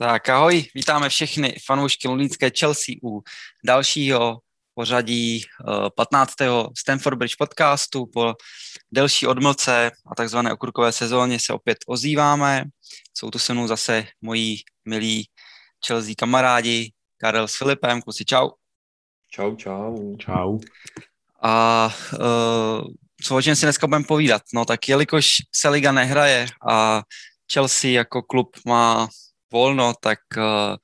Tak ahoj, vítáme všechny fanoušky londýnské Chelsea u dalšího pořadí 15. Eh, Stanford Bridge podcastu. Po delší odmlce a takzvané okurkové sezóně se opět ozýváme. Jsou tu se mnou zase moji milí Chelsea kamarádi Karel s Filipem. Kluci, čau. Čau, čau. Čau. A uh, co o čem si dneska budeme povídat? No tak jelikož se liga nehraje a Chelsea jako klub má volno, tak uh,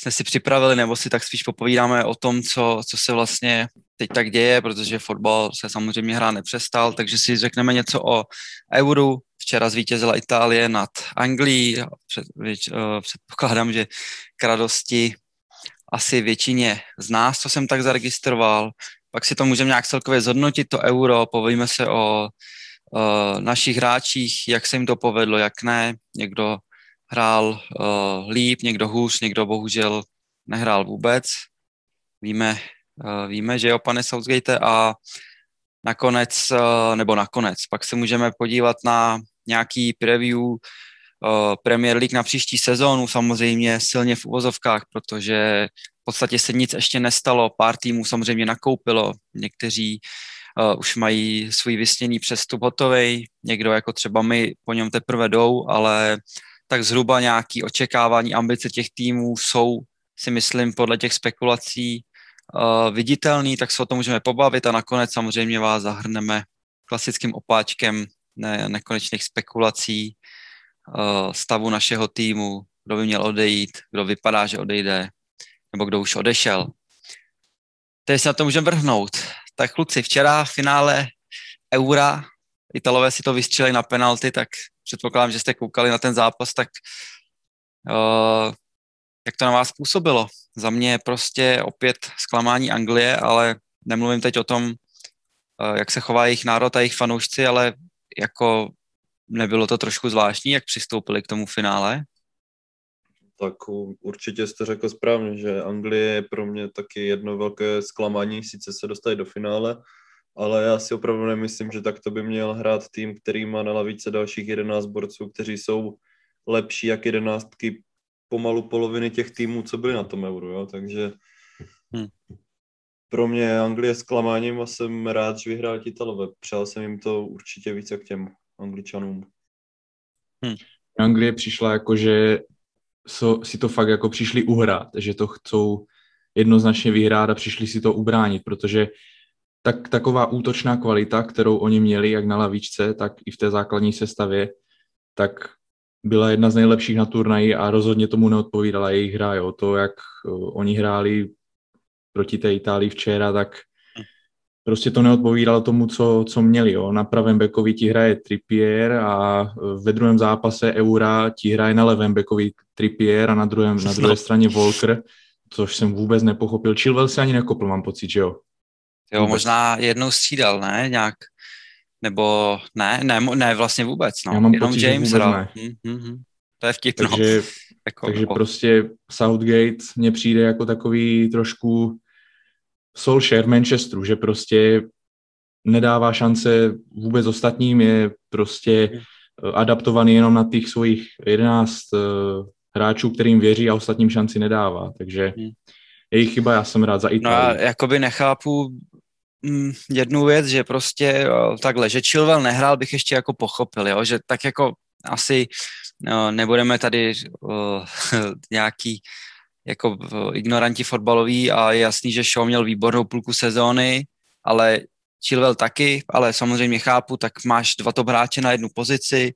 jsme si připravili, nebo si tak spíš popovídáme o tom, co, co se vlastně teď tak děje, protože fotbal se samozřejmě hrá nepřestal, takže si řekneme něco o Euru. Včera zvítězila Itálie nad Anglií. Před, uh, předpokládám, že k radosti asi většině z nás, co jsem tak zaregistroval. Pak si to můžeme nějak celkově zhodnotit, to euro, povíme se o uh, našich hráčích, jak se jim to povedlo, jak ne. Někdo hrál uh, líp, někdo hůř, někdo bohužel nehrál vůbec. Víme, uh, víme, že jo, pane Southgate, a nakonec, uh, nebo nakonec, pak se můžeme podívat na nějaký preview uh, Premier League na příští sezónu, samozřejmě silně v uvozovkách, protože v podstatě se nic ještě nestalo, pár týmů samozřejmě nakoupilo, někteří uh, už mají svůj vysněný přestup hotový, někdo jako třeba my po něm teprve jdou, ale tak zhruba nějaký očekávání, ambice těch týmů jsou, si myslím, podle těch spekulací uh, viditelný, tak se o tom můžeme pobavit a nakonec samozřejmě vás zahrneme klasickým opáčkem ne, nekonečných spekulací uh, stavu našeho týmu, kdo by měl odejít, kdo vypadá, že odejde, nebo kdo už odešel. Teď se na to můžeme vrhnout. Tak kluci, včera v finále Eura, Italové si to vystřelili na penalty, tak předpokládám, že jste koukali na ten zápas, tak uh, jak to na vás působilo? Za mě je prostě opět zklamání Anglie, ale nemluvím teď o tom, uh, jak se chová jejich národ a jejich fanoušci, ale jako nebylo to trošku zvláštní, jak přistoupili k tomu finále? Tak určitě jste řekl správně, že Anglie je pro mě taky jedno velké zklamání, sice se dostali do finále, ale já si opravdu nemyslím, že tak to by měl hrát tým, který má na lavice dalších 11 borců, kteří jsou lepší jak jedenáctky pomalu poloviny těch týmů, co byly na tom euru, jo? takže hmm. pro mě je Anglie zklamáním a jsem rád, že vyhrál Italové. Přál jsem jim to určitě více k těm Angličanům. Hmm. Anglie přišla jako, že so, si to fakt jako přišli uhrát, že to chcou jednoznačně vyhrát a přišli si to ubránit, protože tak taková útočná kvalita, kterou oni měli, jak na lavičce, tak i v té základní sestavě, tak byla jedna z nejlepších na turnaji a rozhodně tomu neodpovídala jejich hra. Jo. To, jak oni hráli proti té Itálii včera, tak prostě to neodpovídalo tomu, co, co měli. Jo. Na pravém bekovi ti hraje Trippier a ve druhém zápase Eura ti hraje na levém bekovi Trippier a na, druhém, na druhé straně Volker, což jsem vůbec nepochopil. Chilwell se ani nekopl, mám pocit, že jo. Jo, vůbec. možná jednou střídal, ne? Nějak, nebo ne, ne, ne vlastně vůbec, no. Já mám Jenom pocit, James hrál. Ne. Hmm, hmm, To je vtipno. Takže, jako, takže no. prostě Southgate mně přijde jako takový trošku Solskjaer Manchesteru, že prostě nedává šance vůbec ostatním, je prostě hmm. adaptovaný jenom na těch svých 11 uh, eh, hráčů, kterým věří a ostatním šanci nedává, takže jejich chyba, já jsem rád za Itálii. No já jakoby nechápu jednu věc, že prostě jo, takhle, že Chilwell nehrál, bych ještě jako pochopil, jo, že tak jako asi no, nebudeme tady uh, nějaký jako ignoranti fotbaloví a je jasný, že Shaw měl výbornou půlku sezóny, ale Chilwell taky, ale samozřejmě chápu, tak máš dva top hráče na jednu pozici,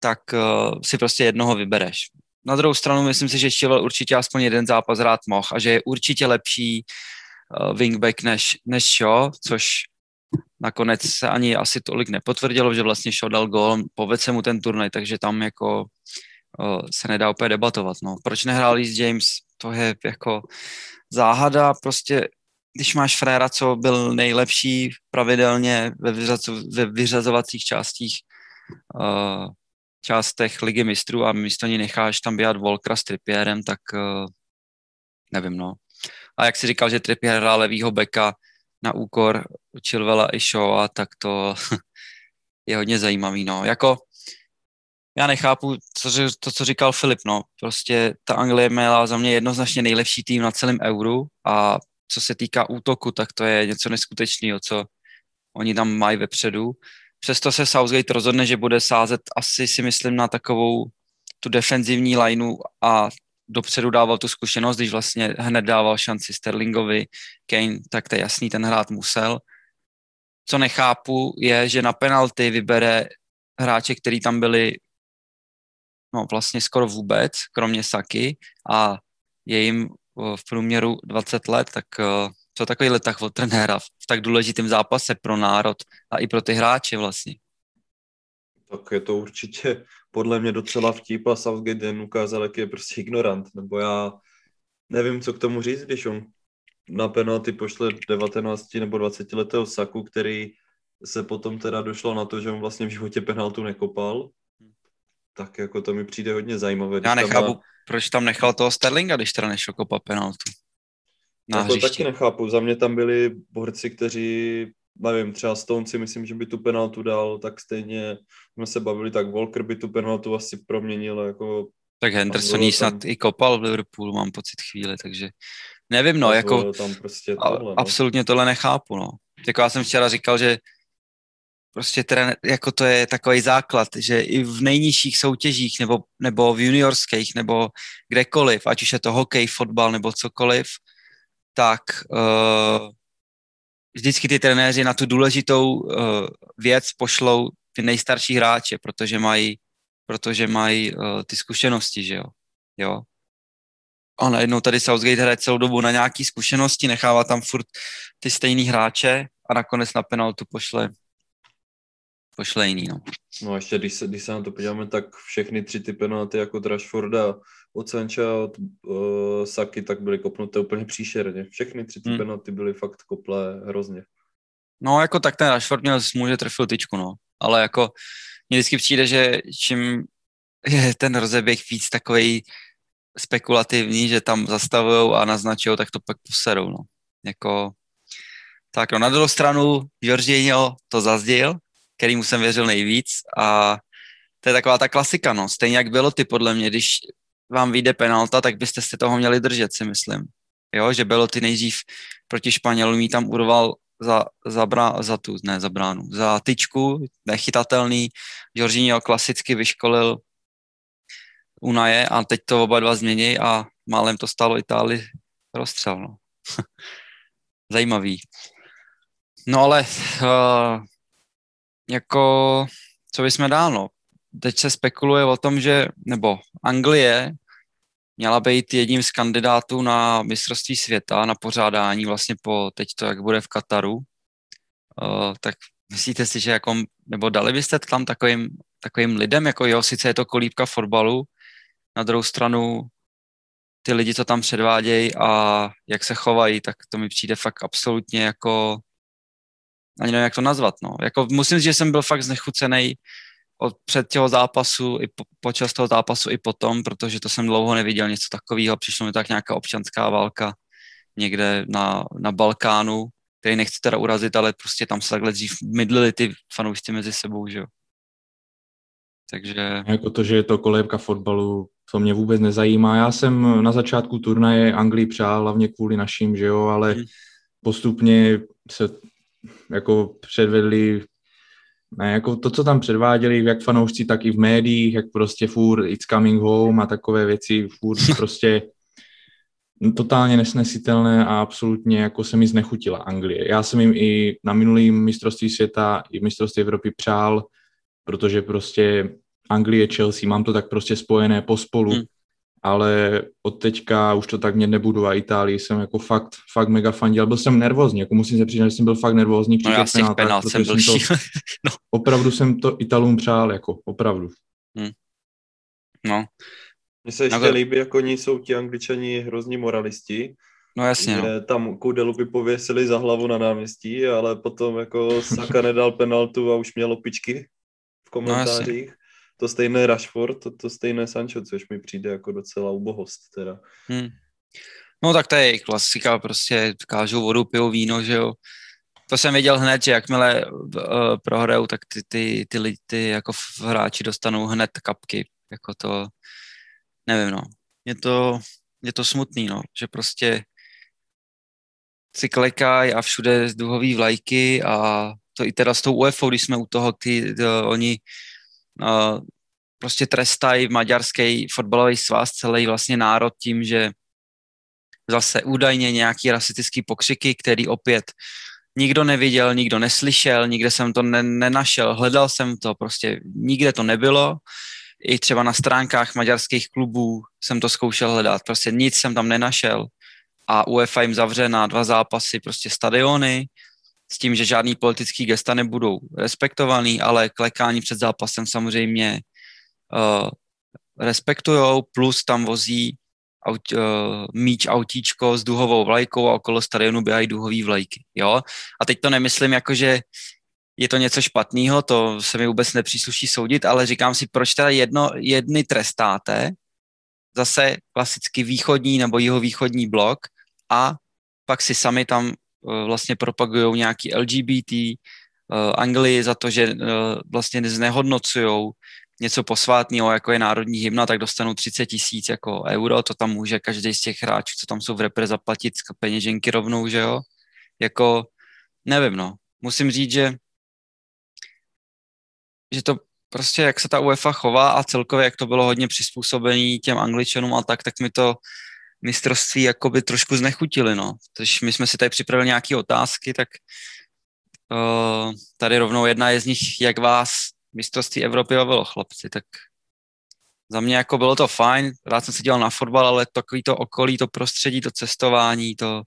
tak uh, si prostě jednoho vybereš. Na druhou stranu myslím si, že Chilwell určitě aspoň jeden zápas rád mohl a že je určitě lepší uh, wingback než, než Shaw, což nakonec se ani asi tolik nepotvrdilo, že vlastně Shaw dal gól, povedl se mu ten turnaj, takže tam jako uh, se nedá úplně debatovat. No. Proč nehrál Lee James? To je jako záhada, prostě když máš fréra, co byl nejlepší pravidelně ve, vyřazo, ve vyřazovacích částích uh, částech ligy mistrů a místo ní necháš tam běhat Volkra s Trippierem, tak uh, nevím, no. A jak si říkal, že Trippier hrál levýho beka na úkor Chilvela i Shaw, tak to je hodně zajímavý, no. Jako já nechápu to, to, co říkal Filip, no. Prostě ta Anglie měla za mě jednoznačně nejlepší tým na celém euru a co se týká útoku, tak to je něco neskutečného, co oni tam mají vepředu. Přesto se Southgate rozhodne, že bude sázet asi si myslím na takovou tu defenzivní lineu a dopředu dával tu zkušenost, když vlastně hned dával šanci Sterlingovi, Kane, tak to je jasný, ten hrát musel. Co nechápu, je, že na penalty vybere hráče, který tam byli no, vlastně skoro vůbec, kromě Saky a je jim v průměru 20 let, tak co takový letach od trenéra v tak důležitým zápase pro národ a i pro ty hráče vlastně. Tak je to určitě podle mě docela vtip a Southgate jen ukázal, jaký je prostě ignorant, nebo já nevím, co k tomu říct, když on na penalty pošle 19 nebo 20 letého Saku, který se potom teda došlo na to, že on vlastně v životě penaltu nekopal, tak jako to mi přijde hodně zajímavé. Já nechápu, má... proč tam nechal toho Sterlinga, když teda nešel kopat penaltu. Na to taky nechápu. Za mě tam byli borci, kteří, nevím, třeba Stoneci, myslím, že by tu penaltu dal, tak stejně jsme se bavili, tak Walker by tu penaltu asi proměnil jako tak Henderson ji snad i kopal v Liverpoolu, mám pocit chvíli, takže nevím, no, jako tam prostě tohle, no. absolutně tohle nechápu, no. Jako já jsem včera říkal, že prostě tren, jako to je takový základ, že i v nejnižších soutěžích nebo, nebo v juniorských nebo kdekoliv, ať už je to hokej, fotbal nebo cokoliv, tak uh, vždycky ty trenéři na tu důležitou uh, věc pošlou ty nejstarší hráče, protože mají, protože mají uh, ty zkušenosti, že jo. jo. A najednou tady Southgate hraje celou dobu na nějaký zkušenosti, nechává tam furt ty stejný hráče a nakonec na penaltu pošle pošle jiný, no. No ještě, když se, když se na to podíváme, tak všechny tři ty penalty jako Rashforda, od Sancha, od uh, Saky, tak byly kopnuté úplně příšerně. Všechny tři ty hmm. penalty byly fakt koplé hrozně. No jako tak ten Rashford měl smůže trefil tyčku, no. Ale jako mně vždycky přijde, že čím je ten rozeběh víc takový spekulativní, že tam zastavují a naznačují, tak to pak poserou, no. Jako, tak no, na druhou stranu Jorginho to zazdil, kterýmu jsem věřil nejvíc a to je taková ta klasika, no. Stejně jak bylo ty podle mě, když vám vyjde penalta, tak byste se toho měli držet, si myslím. Jo, že bylo ty nejdřív proti Španělům jí tam urval za, za, brá, za tu, ne za bránu, za tyčku, nechytatelný. Jorginho klasicky vyškolil Unaje a teď to oba dva změní a málem to stalo Itálii rozstřel. No. Zajímavý. No ale uh, jako, co bychom dál, no. Teď se spekuluje o tom, že, nebo Anglie měla být jedním z kandidátů na mistrovství světa, na pořádání vlastně po teď to, jak bude v Kataru. Uh, tak myslíte si, že jako, nebo dali byste tam takovým, takovým lidem, jako jo, sice je to kolíbka fotbalu, na druhou stranu ty lidi, co tam předvádějí a jak se chovají, tak to mi přijde fakt absolutně jako ani nevím, jak to nazvat, no. Jako musím říct, že jsem byl fakt znechucený od před těho zápasu, i po, počas toho zápasu, i potom, protože to jsem dlouho neviděl něco takového. Přišlo mi tak nějaká občanská válka někde na, na Balkánu, který nechci teda urazit, ale prostě tam se takhle dřív mydlili ty fanoušci mezi sebou, že jo. Takže... Jako to, že je to kolébka fotbalu, to mě vůbec nezajímá. Já jsem na začátku turnaje Anglii přál, hlavně kvůli našim, že jo, ale hmm. postupně se jako předvedli ne, jako to, co tam předváděli, jak fanoušci, tak i v médiích, jak prostě furt it's coming home a takové věci, furt prostě totálně nesnesitelné a absolutně jako se mi znechutila Anglie. Já jsem jim i na minulým mistrovství světa i mistrovství Evropy přál, protože prostě Anglie, Chelsea, mám to tak prostě spojené pospolu. Hmm ale od teďka už to tak mě nebudu a Itálii jsem jako fakt, fakt mega fandil. Byl jsem nervózní, jako musím se přiznat, že jsem byl fakt nervózní no, těch penáltách, penál jsem byl jsem to, no. Opravdu jsem to Italům přál, jako opravdu. Hmm. No. Mně se ještě no, líbí, jako oni jsou ti angličani hrozní moralisti, No jasně, že no. tam Koudelu by pověsili za hlavu na náměstí, ale potom jako Saka nedal penaltu a už měl opičky v komentářích. No, to stejné Rashford, to, to stejné Sancho, což mi přijde jako docela ubohost teda. Hmm. No tak to je klasika, prostě kážou vodu, pijou víno, že jo. to jsem věděl hned, že jakmile uh, prohrajou, tak ty, ty, ty, ty, ty jako hráči dostanou hned kapky. Jako to, nevím, no. Je to, je to smutný, no, že prostě si klekají a všude duhový vlajky a to i teda s tou UEFO, když jsme u toho, ty, to, oni uh, prostě trestají maďarský fotbalový svaz celý vlastně národ tím, že zase údajně nějaký rasistický pokřiky, který opět nikdo neviděl, nikdo neslyšel, nikde jsem to ne- nenašel, hledal jsem to, prostě nikde to nebylo. I třeba na stránkách maďarských klubů jsem to zkoušel hledat, prostě nic jsem tam nenašel a UEFA jim zavře na dva zápasy prostě stadiony s tím, že žádný politický gesta nebudou respektovaný, ale klekání před zápasem samozřejmě uh, respektujou, plus tam vozí aut, uh, míč autíčko s duhovou vlajkou a okolo stadionu běhají duhový vlajky, jo. A teď to nemyslím jako, že je to něco špatného, to se mi vůbec nepřísluší soudit, ale říkám si, proč teda jedno, jedny trestáte, zase klasicky východní nebo jihovýchodní blok a pak si sami tam vlastně propagují nějaký LGBT, uh, Anglii za to, že uh, vlastně znehodnocují něco posvátného, jako je národní hymna, tak dostanou 30 tisíc jako euro, to tam může každý z těch hráčů, co tam jsou v repre, zaplatit z peněženky rovnou, že jo? Jako, nevím, no. Musím říct, že že to prostě, jak se ta UEFA chová a celkově, jak to bylo hodně přizpůsobené těm angličanům a tak, tak mi to mistrovství jakoby trošku znechutili, no. Takže my jsme si tady připravili nějaké otázky, tak uh, tady rovnou jedna je z nich, jak vás mistrovství Evropy bavilo, chlapci, tak za mě jako bylo to fajn, rád jsem se dělal na fotbal, ale takový to okolí, to prostředí, to cestování, to,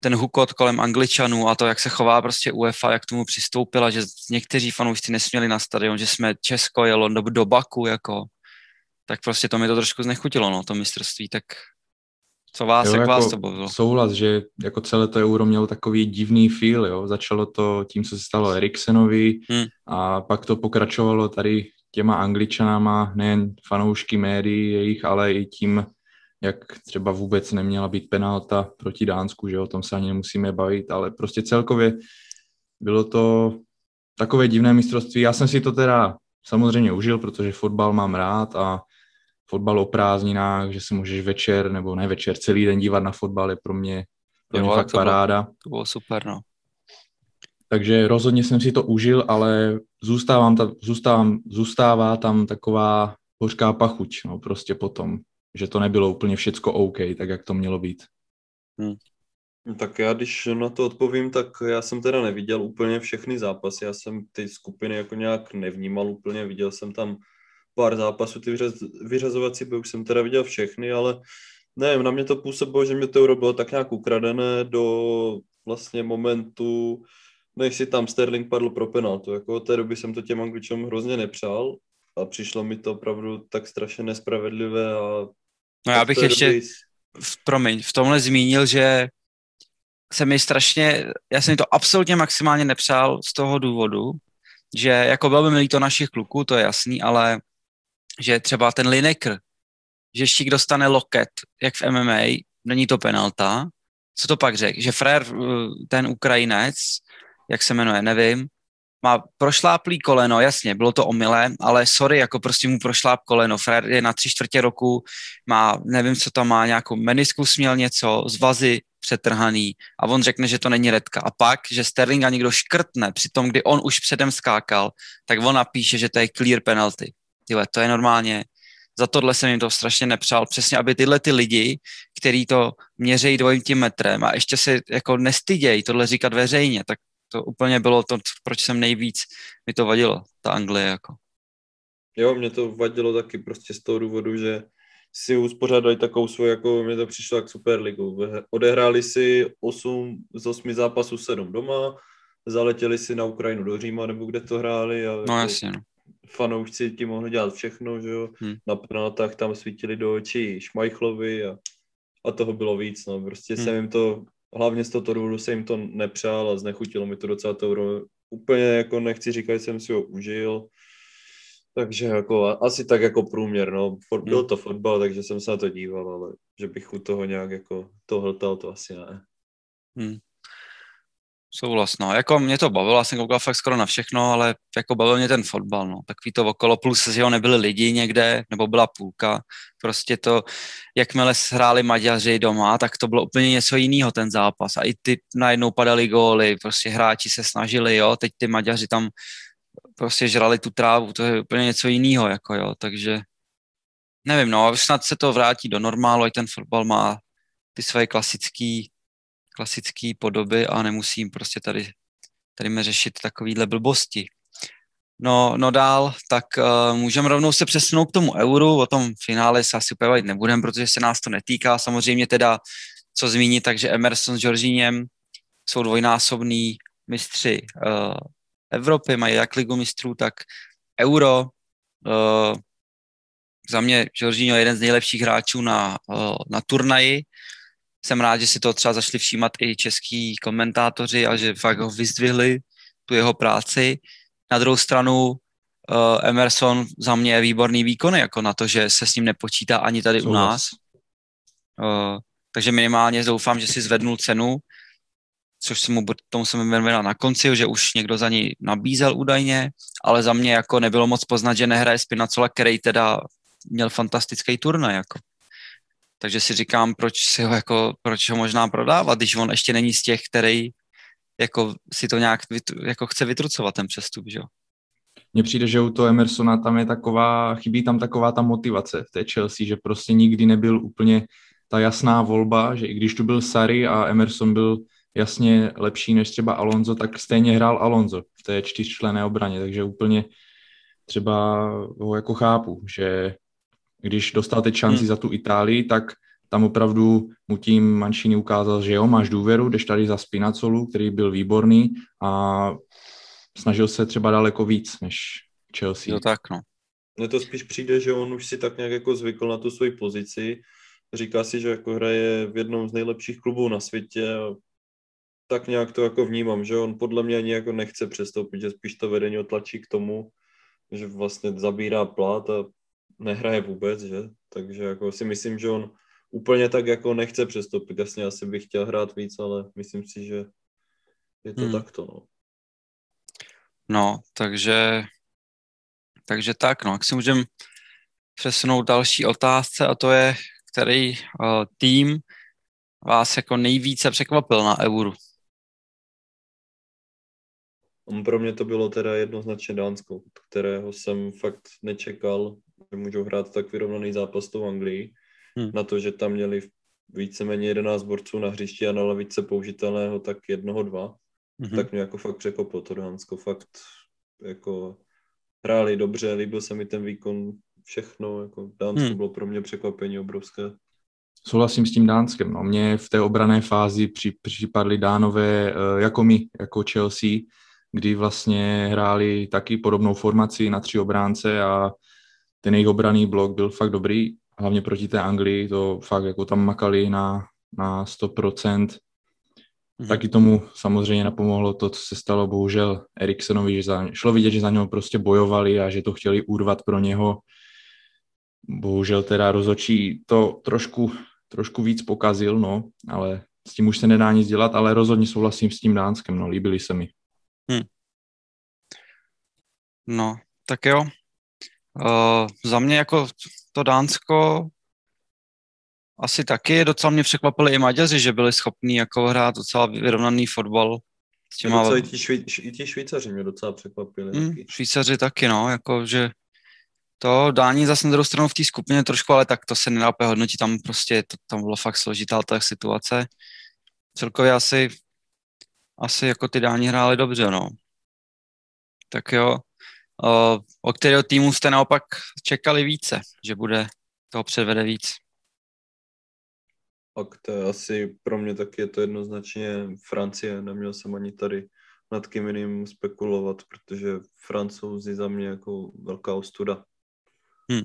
ten hukot kolem Angličanů a to, jak se chová prostě UEFA, jak tomu přistoupila, že někteří fanoušci nesměli na stadion, že jsme Česko jelo do, do Baku, jako, tak prostě to mi to trošku znechutilo, no, to mistrovství, tak co vás, jo, jak jako vás to bavilo? Souhlas, že jako celé to euro mělo takový divný feel, jo. Začalo to tím, co se stalo Eriksenovi hmm. a pak to pokračovalo tady těma angličanama, nejen fanoušky médií jejich, ale i tím, jak třeba vůbec neměla být penalta proti Dánsku, že o tom se ani nemusíme bavit, ale prostě celkově bylo to takové divné mistrovství. Já jsem si to teda samozřejmě užil, protože fotbal mám rád a fotbal o prázdninách, že se můžeš večer, nebo ne večer, celý den dívat na fotbal je pro mě, pro mě jo, fakt to paráda. Bylo, to bylo super, no. Takže rozhodně jsem si to užil, ale zůstávám ta, zůstávám, zůstává tam taková hořká pachuť, no prostě potom, že to nebylo úplně všecko OK, tak jak to mělo být. Hmm. Tak já, když na to odpovím, tak já jsem teda neviděl úplně všechny zápasy, já jsem ty skupiny jako nějak nevnímal úplně, viděl jsem tam pár zápasů, ty vyřaz, vyřazovací by už jsem teda viděl všechny, ale nevím, na mě to působilo, že mě to euro bylo tak nějak ukradené do vlastně momentu, než si tam Sterling padl pro penaltu. Jako od té doby jsem to těm angličanům hrozně nepřál a přišlo mi to opravdu tak strašně nespravedlivé a No já bych ještě, doby... v, promiň, v tomhle zmínil, že se mi strašně, já jsem to absolutně maximálně nepřál z toho důvodu, že jako byl by mi to našich kluků, to je jasný, ale že třeba ten Lineker, že Šík dostane loket, jak v MMA, není to penalta. Co to pak řekl? Že Frér, eh, ten Ukrajinec, jak se jmenuje, nevím, má prošláplý koleno, jasně, bylo to omylé, ale sorry, jako prostě mu prošláp koleno. Frér je na tři čtvrtě roku, má, nevím, co tam má, nějakou meniskus měl něco, zvazy přetrhaný a on řekne, že to není redka. A pak, že Sterlinga někdo škrtne při tom, kdy on už předem skákal, tak on napíše, že to je clear penalty. Tyhle, to je normálně, za tohle jsem jim to strašně nepřál, přesně aby tyhle ty lidi, který to měřejí dvojím tím metrem a ještě se jako nestydějí tohle říkat veřejně, tak to úplně bylo to, proč jsem nejvíc, mi to vadilo, ta Anglie jako. Jo, mě to vadilo taky prostě z toho důvodu, že si uspořádali takovou svou, jako mě to přišlo jak Superligu. Odehráli si 8 z 8 zápasů 7 doma, zaletěli si na Ukrajinu do Říma, nebo kde to hráli. A no jako jasně, no fanoušci ti mohli dělat všechno, že jo. Hmm. Na penaltách tam svítili do očí Šmajchlovi a, a toho bylo víc, no. Prostě hmm. jsem jim to, hlavně z toho důvodu jsem jim to nepřál a znechutilo mi to docela to euro. Úplně jako nechci říkat, že jsem si ho užil, takže jako asi tak jako průměr, no. Byl hmm. to fotbal, takže jsem se na to díval, ale že bych u toho nějak jako to hltal, to asi ne. Hmm. Souhlas, no. Jako mě to bavilo, já jsem koukal fakt skoro na všechno, ale jako bavil mě ten fotbal, no. Takový to okolo, plus že ho nebyli lidi někde, nebo byla půlka. Prostě to, jakmile hráli Maďaři doma, tak to bylo úplně něco jiného ten zápas. A i ty najednou padaly góly, prostě hráči se snažili, jo. Teď ty Maďaři tam prostě žrali tu trávu, to je úplně něco jiného, jako jo. Takže nevím, no, snad se to vrátí do normálu, ať ten fotbal má ty své klasický klasické podoby a nemusím prostě tady, tady mě řešit takovýhle blbosti. No, no dál, tak uh, můžeme rovnou se přesunout k tomu euru, o tom finále se asi úplně nebudeme, protože se nás to netýká. Samozřejmě teda, co zmínit, takže Emerson s Jorginhem jsou dvojnásobní mistři uh, Evropy, mají jak ligu mistrů, tak euro. Uh, za mě Jorginho je jeden z nejlepších hráčů na, uh, na turnaji, jsem rád, že si to třeba zašli všímat i český komentátoři a že fakt ho vyzdvihli, tu jeho práci. Na druhou stranu uh, Emerson za mě je výborný výkon, jako na to, že se s ním nepočítá ani tady Souhlas. u nás. Uh, takže minimálně doufám, že si zvednul cenu, což se mu tomu jsem věnoval na konci, že už někdo za ní nabízel údajně, ale za mě jako nebylo moc poznat, že nehraje Spinacola, který teda měl fantastický turnaj. Jako. Takže si říkám, proč si ho jako, proč ho možná prodávat, když on ještě není z těch, který jako si to nějak jako chce vytrucovat ten přestup, že jo. Mně přijde, že u toho Emersona tam je taková, chybí tam taková ta motivace v té Chelsea, že prostě nikdy nebyl úplně ta jasná volba, že i když tu byl Sari a Emerson byl jasně lepší než třeba Alonso, tak stejně hrál Alonso v té čtyřčlené obraně, takže úplně třeba ho jako chápu, že když dostal teď šanci hmm. za tu Itálii, tak tam opravdu mu tím Mancini ukázal, že jo, máš důvěru, jdeš tady za Spinacolu, který byl výborný a snažil se třeba daleko víc než Chelsea. Jo, tak no. Mně to spíš přijde, že on už si tak nějak jako zvykl na tu svoji pozici. Říká si, že jako hraje v jednom z nejlepších klubů na světě a tak nějak to jako vnímám, že on podle mě ani jako nechce přestoupit, že spíš to vedení otlačí k tomu, že vlastně zabírá plat a nehraje vůbec, že? Takže jako si myslím, že on úplně tak jako nechce přestoupit. Jasně, asi bych chtěl hrát víc, ale myslím si, že je to hmm. takto, no. No, takže takže tak, no, jak si můžeme přesunout další otázce a to je, který uh, tým vás jako nejvíce překvapil na Euru? Pro mě to bylo teda jednoznačně Dánsko, kterého jsem fakt nečekal, můžou hrát tak vyrovnaný zápas tou Anglii. Hmm. Na to, že tam měli víceméně 11 borců na hřišti a na lavice použitelného tak jednoho, dva. Hmm. Tak mě jako fakt překvapilo to Dánsko. Fakt jako hráli dobře, líbil se mi ten výkon, všechno. Jako Dánsko hmm. bylo pro mě překvapení obrovské. Souhlasím s tím Dánskem. No. Mně v té obrané fázi při, připadly Dánové eh, jako my, jako Chelsea, kdy vlastně hráli taky podobnou formaci na tři obránce a ten jejich obraný blok byl fakt dobrý, hlavně proti té Anglii, to fakt jako tam makali na, na 100%. Mm-hmm. Taky tomu samozřejmě napomohlo to, co se stalo bohužel Eriksenovi, že za, šlo vidět, že za něho prostě bojovali a že to chtěli urvat pro něho. Bohužel teda rozočí to trošku, trošku víc pokazil, no, ale s tím už se nedá nic dělat, ale rozhodně souhlasím s tím Dánskem, no, líbili se mi. Hmm. No, tak jo. Uh, za mě jako to Dánsko asi taky docela mě překvapili i Maďaři, že byli schopní jako hrát docela vyrovnaný fotbal. S těma... Docela i ti, švý, i ti Švýcaři mě docela překvapili. Hmm, Švýcaři taky, no, jako že to dání zase na druhou stranu v té skupině trošku, ale tak to se nedá úplně hodnotit, tam prostě to, tam bylo fakt složitá ta situace. Celkově asi asi jako ty dání hráli dobře, no. Tak jo, o, o kterého týmu jste naopak čekali více, že bude toho předvede víc? Tak to je asi pro mě taky je to jednoznačně Francie. Neměl jsem ani tady nad kým jiným spekulovat, protože francouzi za mě jako velká ostuda. Hmm.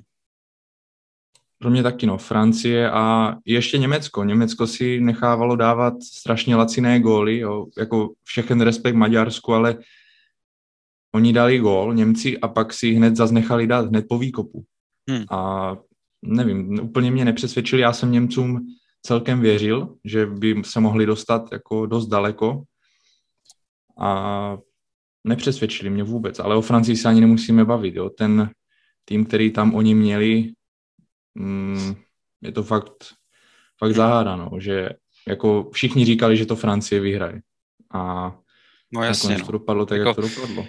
Pro mě taky, no. Francie a ještě Německo. Německo si nechávalo dávat strašně laciné góly, jo. jako všechen respekt Maďarsku, ale oni dali gól, Němci, a pak si hned zase nechali dát, hned po výkopu. Hmm. A nevím, úplně mě nepřesvědčili, já jsem Němcům celkem věřil, že by se mohli dostat jako dost daleko, a nepřesvědčili mě vůbec, ale o Francii se ani nemusíme bavit, jo. Ten tým, který tam oni měli, mm, je to fakt, fakt zaháda, no, že jako všichni říkali, že to Francie vyhraje. A no jasně, no. to dopadlo tak, jako, jak to dopadlo.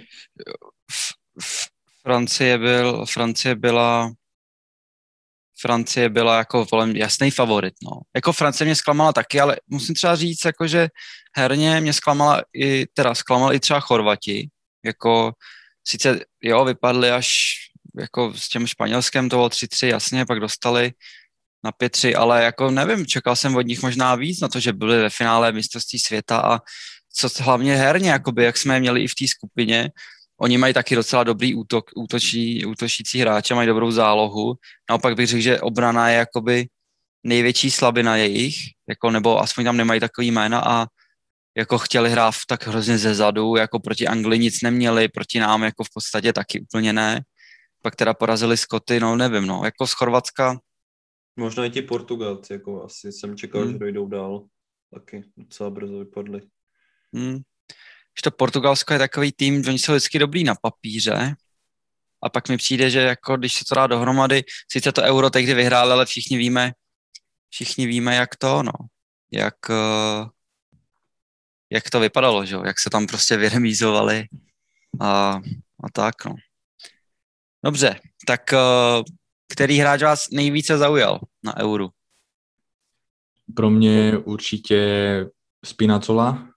Francie, byl, Francie byla Francie byla jako volem jasný favorit. No. Jako Francie mě zklamala taky, ale musím třeba říct, jako, že herně mě zklamala i, teda zklamal i třeba Chorvati. Jako sice jo, vypadli až jako s tím španělském to bylo 3-3, jasně, pak dostali na 5-3, ale jako nevím, čekal jsem od nich možná víc na to, že byli ve finále mistrovství světa a co hlavně herně, jakoby, jak jsme je měli i v té skupině, Oni mají taky docela dobrý útok, útočí, útočící hráče, mají dobrou zálohu. Naopak bych řekl, že obrana je jakoby největší slabina jejich, jako, nebo aspoň tam nemají takový jména a jako chtěli hrát tak hrozně ze zadu, jako proti Anglii nic neměli, proti nám jako v podstatě taky úplně ne. Pak teda porazili Skoty, no nevím, no, jako z Chorvatska. Možná i ti Portugalci, jako asi jsem čekal, hmm. že dojdou dál, taky docela brzo vypadli. Hmm že to Portugalsko je takový tým, oni jsou vždycky dobrý na papíře, a pak mi přijde, že jako když se to dá dohromady, sice to euro tehdy vyhráli, ale všichni víme, všichni víme, jak to, no, jak, eh, jak to vypadalo, že? jak se tam prostě vyremízovali a, a tak, no. Dobře, tak eh, který hráč vás nejvíce zaujal na euru? Pro mě určitě Spinacola.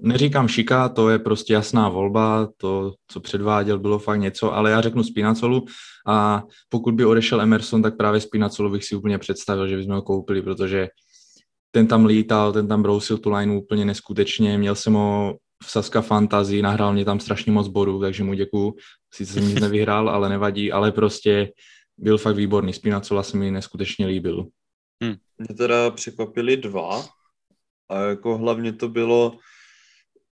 Neříkám Šika, to je prostě jasná volba, to, co předváděl, bylo fakt něco, ale já řeknu Spinacolu a pokud by odešel Emerson, tak právě Spinacolu bych si úplně představil, že bychom ho koupili, protože ten tam lítal, ten tam brousil tu line úplně neskutečně, měl jsem ho v Saska Fantasy, nahrál mě tam strašně moc bodů, takže mu děkuju. Sice jsem nic nevyhrál, ale nevadí, ale prostě byl fakt výborný. Spinacola se mi neskutečně líbil. Hmm. Mě teda překvapili dva, a jako hlavně to bylo,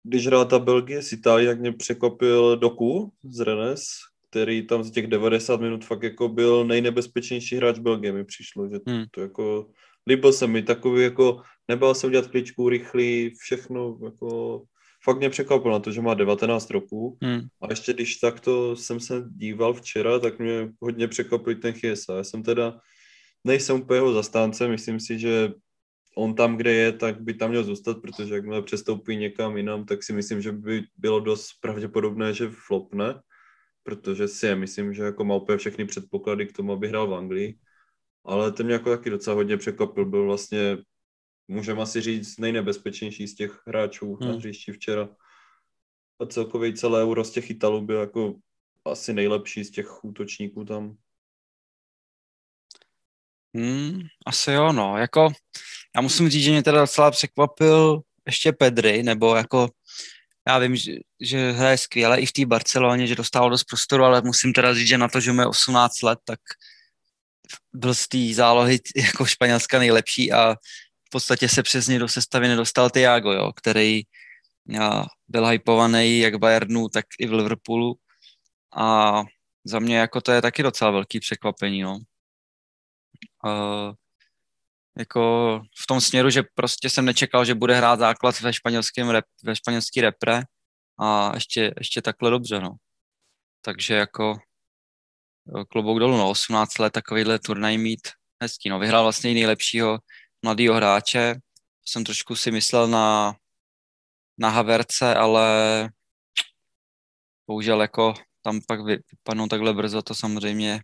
když hrál ta Belgie s Itálií, jak mě překvapil Doku z Rennes, který tam z těch 90 minut fakt jako byl nejnebezpečnější hráč Belgie, mi přišlo, že hmm. to jako, líbil se mi takový jako, nebál se udělat kličku rychlý, všechno jako, fakt mě překvapilo na to, že má 19 roků hmm. a ještě když takto jsem se díval včera, tak mě hodně překvapil ten Chiesa. Já jsem teda, nejsem úplně jeho zastánce, myslím si, že on tam, kde je, tak by tam měl zůstat, protože jakmile přestoupí někam jinam, tak si myslím, že by bylo dost pravděpodobné, že flopne, protože si je myslím, že jako má úplně všechny předpoklady k tomu, aby hrál v Anglii. Ale ten mě jako taky docela hodně překvapil, byl vlastně, můžeme asi říct, nejnebezpečnější z těch hráčů hmm. na hřišti včera. A celkově celé euro z těch Italů byl jako asi nejlepší z těch útočníků tam. Hmm, asi jo, no. Jako, já musím říct, že mě teda docela překvapil ještě Pedri, nebo jako já vím, že, že hraje skvěle i v té Barceloně, že dostával dost prostoru, ale musím teda říct, že na to, že mu je 18 let, tak byl z té zálohy jako Španělska nejlepší a v podstatě se přes něj do sestavy nedostal Thiago, jo, který byl hypovaný jak v Bayernu, tak i v Liverpoolu a za mě jako to je taky docela velký překvapení, no. Uh, jako v tom směru, že prostě jsem nečekal, že bude hrát základ ve španělském rep, ve španělský repre a ještě, ještě takhle dobře, no. Takže jako klobouk dolů, no, 18 let takovýhle turnaj mít hezký, no. Vyhrál vlastně nejlepšího mladého hráče, jsem trošku si myslel na, na Haverce, ale bohužel jako tam pak vypadnou takhle brzo, to samozřejmě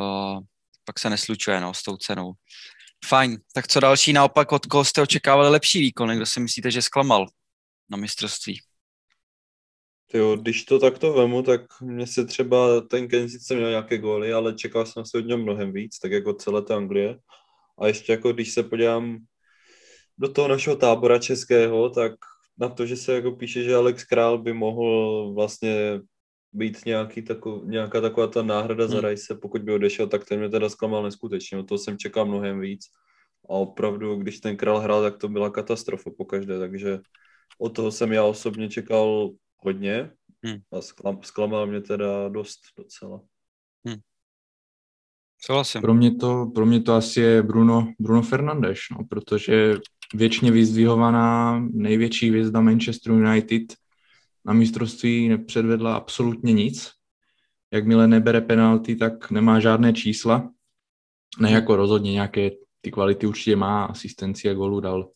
uh, pak se neslučuje no, s tou cenou. Fajn, tak co další naopak, od koho jste očekávali lepší výkon, kdo si myslíte, že zklamal na mistrovství? Jo, když to takto vemu, tak mě se třeba ten Kenzice měl nějaké góly, ale čekal jsem se od něm mnohem víc, tak jako celé té Anglie. A ještě jako když se podívám do toho našeho tábora českého, tak na to, že se jako píše, že Alex Král by mohl vlastně být nějaký takov, nějaká taková ta náhrada hmm. za Rajse, pokud by odešel, tak ten mě teda zklamal neskutečně, to jsem čekal mnohem víc. A opravdu, když ten král hrál, tak to byla katastrofa pokaždé, takže od toho jsem já osobně čekal hodně hmm. a sklam, zklamal mě teda dost docela. Hmm. Souhlasím. Pro mě to, pro mě to asi je Bruno, Bruno Fernandes, no, protože věčně vyzdvihovaná největší hvězda Manchester United na mistrovství nepředvedla absolutně nic. Jakmile nebere penalty, tak nemá žádné čísla. Ne jako rozhodně nějaké ty kvality určitě má, asistenci a golu dal,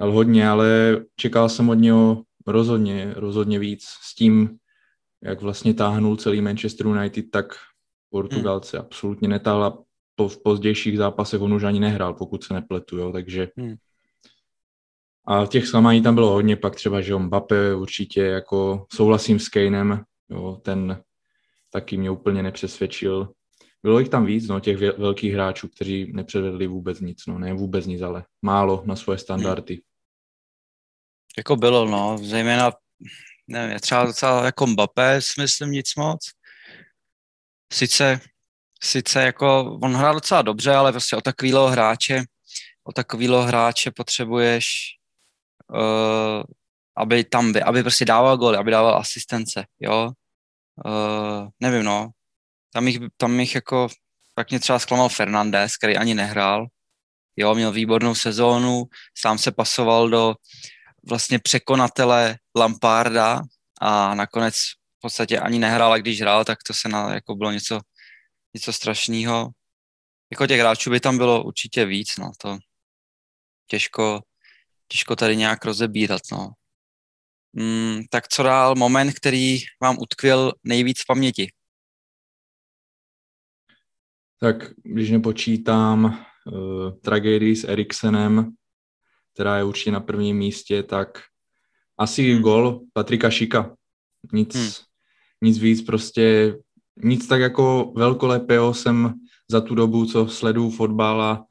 dal hodně, ale čekal jsem od něho rozhodně, rozhodně víc s tím, jak vlastně táhnul celý Manchester United, tak Portugalce hmm. absolutně netáhla. Po, v pozdějších zápasech on už ani nehrál, pokud se nepletu, jo, takže hmm. A těch zklamání tam bylo hodně, pak třeba, že Mbappé určitě jako souhlasím s Kanem, jo, ten taky mě úplně nepřesvědčil. Bylo jich tam víc, no, těch velkých hráčů, kteří nepředvedli vůbec nic, no, ne vůbec nic, ale málo na svoje standardy. Hmm. Jako bylo, no, zejména, nevím, třeba docela jako Mbappé, myslím nic moc. Sice, sice jako, on hrál docela dobře, ale prostě o takovýho hráče, o takovýho hráče potřebuješ, uh, aby tam, by, aby prostě dával goly, aby dával asistence, jo. Uh, nevím, no, tam jich, tam jich jako, tak mě třeba zklamal Fernandez, který ani nehrál. Jo, měl výbornou sezónu, sám se pasoval do vlastně překonatele Lamparda a nakonec v podstatě ani nehrál a když hrál, tak to se na, jako bylo něco, něco strašného. Jako těch hráčů by tam bylo určitě víc, no, to těžko, těžko tady nějak rozebírat, no. Mm, tak co dál moment, který vám utkvěl nejvíc v paměti? Tak když nepočítám uh, tragédii s Eriksenem, která je určitě na prvním místě, tak asi hmm. gol Patrika Šika. Nic, hmm. nic víc, prostě nic tak jako velkolepého jsem za tu dobu, co sleduju fotbal a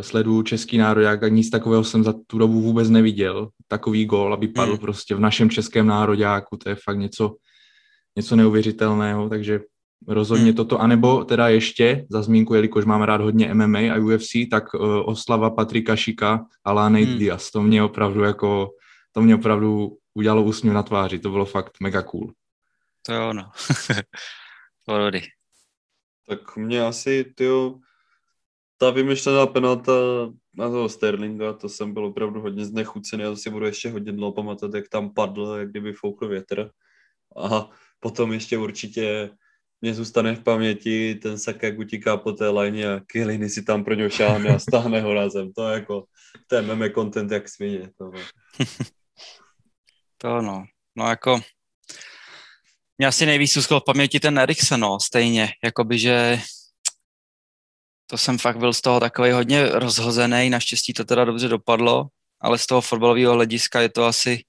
sleduju český národák, a nic takového jsem za tu dobu vůbec neviděl. Takový gol, aby padl hmm. prostě v našem českém nároďáku, to je fakt něco, něco neuvěřitelného, takže Rozhodně hmm. toto, anebo teda ještě za zmínku, jelikož mám rád hodně MMA a UFC, tak uh, oslava Patrika Šika a Lane hmm. Diaz, to mě opravdu jako, to mě opravdu udělalo úsměv na tváři, to bylo fakt mega cool. To je ono. Porody. Tak mě asi, tyjo, ta vymyšlená penalta na toho Sterlinga, to jsem byl opravdu hodně znechucený, já si budu ještě hodně dlouho pamatovat, jak tam padl, jak kdyby foukl větr. A potom ještě určitě mě zůstane v paměti ten sak, jak utíká po té lajně a Kieliny si tam pro něho šáhne a stáhne ho na zem. To je jako, to je meme content jak svině. To, to no. No jako, mě asi nejvíc zůstal v paměti ten Eriksen, no, stejně, jakoby, že to jsem fakt byl z toho takový hodně rozhozený, naštěstí to teda dobře dopadlo, ale z toho fotbalového hlediska je to asi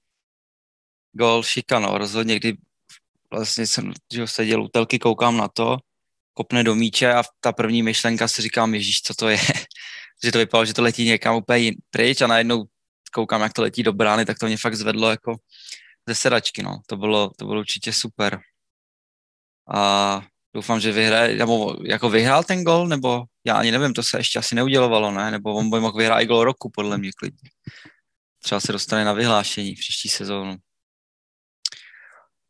gol šikano, rozhodně, kdy vlastně jsem že seděl u telky, koukám na to, kopne do míče a ta první myšlenka si říkám, ježíš, co to je? že to vypadalo, že to letí někam úplně pryč a najednou koukám, jak to letí do brány, tak to mě fakt zvedlo jako ze sedačky, no. To bylo, to bylo určitě super. A doufám, že vyhraje, nebo jako vyhrál ten gol, nebo já ani nevím, to se ještě asi neudělovalo, ne? Nebo on by mohl vyhrát i gol roku, podle mě klidně. Třeba se dostane na vyhlášení příští sezónu.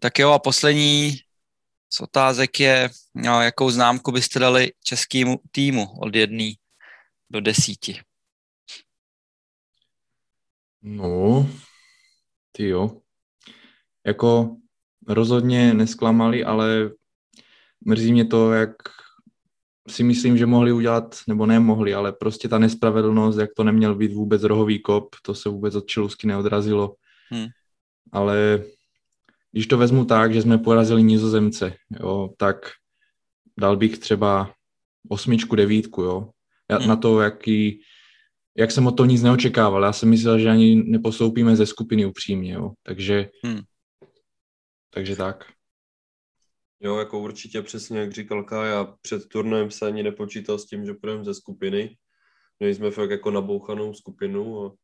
Tak jo, a poslední z otázek je, no, jakou známku byste dali českému týmu od jedné do desíti? No, ty jo. Jako rozhodně nesklamali, ale mrzí mě to, jak si myslím, že mohli udělat, nebo nemohli, ale prostě ta nespravedlnost, jak to neměl být vůbec rohový kop, to se vůbec od Čelusky neodrazilo. Hmm. Ale když to vezmu tak, že jsme porazili nizozemce, jo, tak dal bych třeba osmičku, devítku, jo. Já, hmm. Na to, jaký, jak jsem od toho nic neočekával. Já jsem myslel, že ani nepostoupíme ze skupiny upřímně, jo. Takže, hmm. takže tak. Jo, jako určitě přesně, jak říkal Kája, před turnajem se ani nepočítal s tím, že půjdeme ze skupiny. Měli jsme fakt jako nabouchanou skupinu a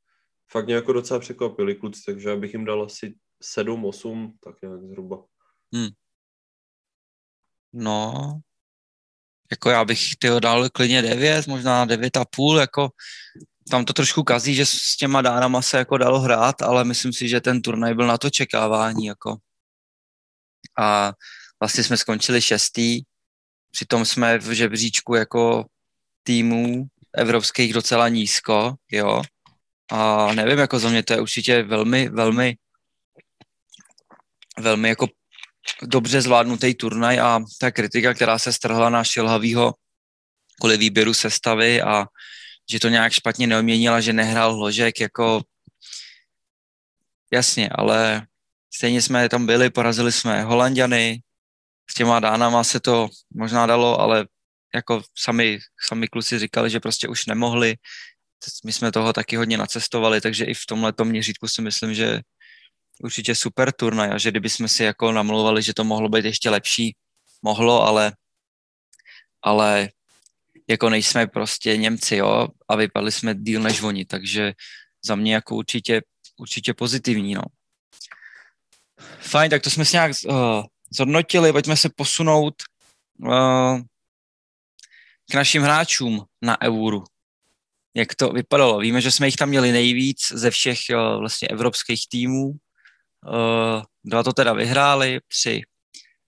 fakt mě jako docela překvapili kluci, takže bych jim dal asi 7, 8, tak nějak zhruba. Hmm. No, jako já bych tyho dal klidně 9, možná 9 a půl, jako tam to trošku kazí, že s těma dánama se jako dalo hrát, ale myslím si, že ten turnaj byl na to čekávání, jako. A vlastně jsme skončili šestý, přitom jsme v žebříčku jako týmů evropských docela nízko, jo, a nevím, jako za mě to je určitě velmi, velmi, velmi jako dobře zvládnutý turnaj a ta kritika, která se strhla na Šilhavýho kvůli výběru sestavy a že to nějak špatně neoměnila, že nehrál Hložek, jako jasně, ale stejně jsme tam byli, porazili jsme Holandiany, s těma dánama se to možná dalo, ale jako sami, sami kluci říkali, že prostě už nemohli. My jsme toho taky hodně nacestovali, takže i v tomhle měřítku si myslím, že určitě super turnaj a že kdyby jsme si jako namluvali, že to mohlo být ještě lepší, mohlo, ale, ale jako nejsme prostě Němci, jo, a vypadli jsme díl než oni, takže za mě jako určitě, určitě pozitivní, no. Fajn, tak to jsme si nějak uh, zhodnotili, pojďme se posunout uh, k našim hráčům na Euru. Jak to vypadalo? Víme, že jsme jich tam měli nejvíc ze všech uh, vlastně evropských týmů. Uh, dva to teda vyhráli, tři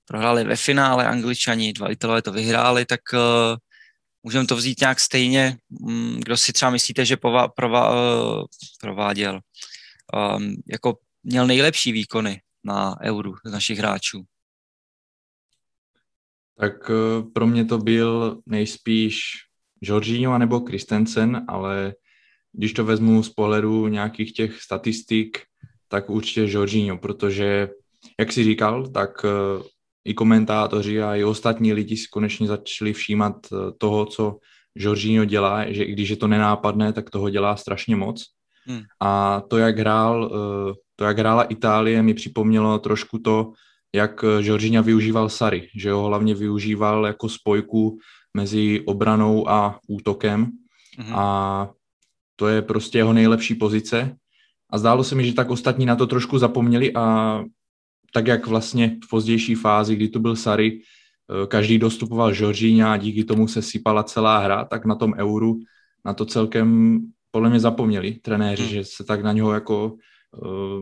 prohráli ve finále Angličani, dva Italové to vyhráli, tak uh, můžeme to vzít nějak stejně. Um, kdo si třeba myslíte, že pova, prova, uh, prováděl, um, jako měl nejlepší výkony na Euru z našich hráčů? Tak eh, pro mě to byl nejspíš Jorginho nebo Christensen, ale když to vezmu z pohledu nějakých těch statistik, tak určitě Jorginho, protože, jak si říkal, tak eh, i komentátoři a i ostatní lidi si konečně začali všímat eh, toho, co Jorginho dělá, že i když je to nenápadné, tak toho dělá strašně moc. Hmm. A to, jak hrál, to, jak hrála Itálie, mi připomnělo trošku to, jak Jorginho využíval Sary, že ho hlavně využíval jako spojku mezi obranou a útokem mm-hmm. a to je prostě jeho nejlepší pozice a zdálo se mi, že tak ostatní na to trošku zapomněli a tak jak vlastně v pozdější fázi, kdy tu byl Sary, eh, každý dostupoval Jorginho a díky tomu se sypala celá hra, tak na tom euru na to celkem podle mě zapomněli trenéři, hmm. že se tak na něho jako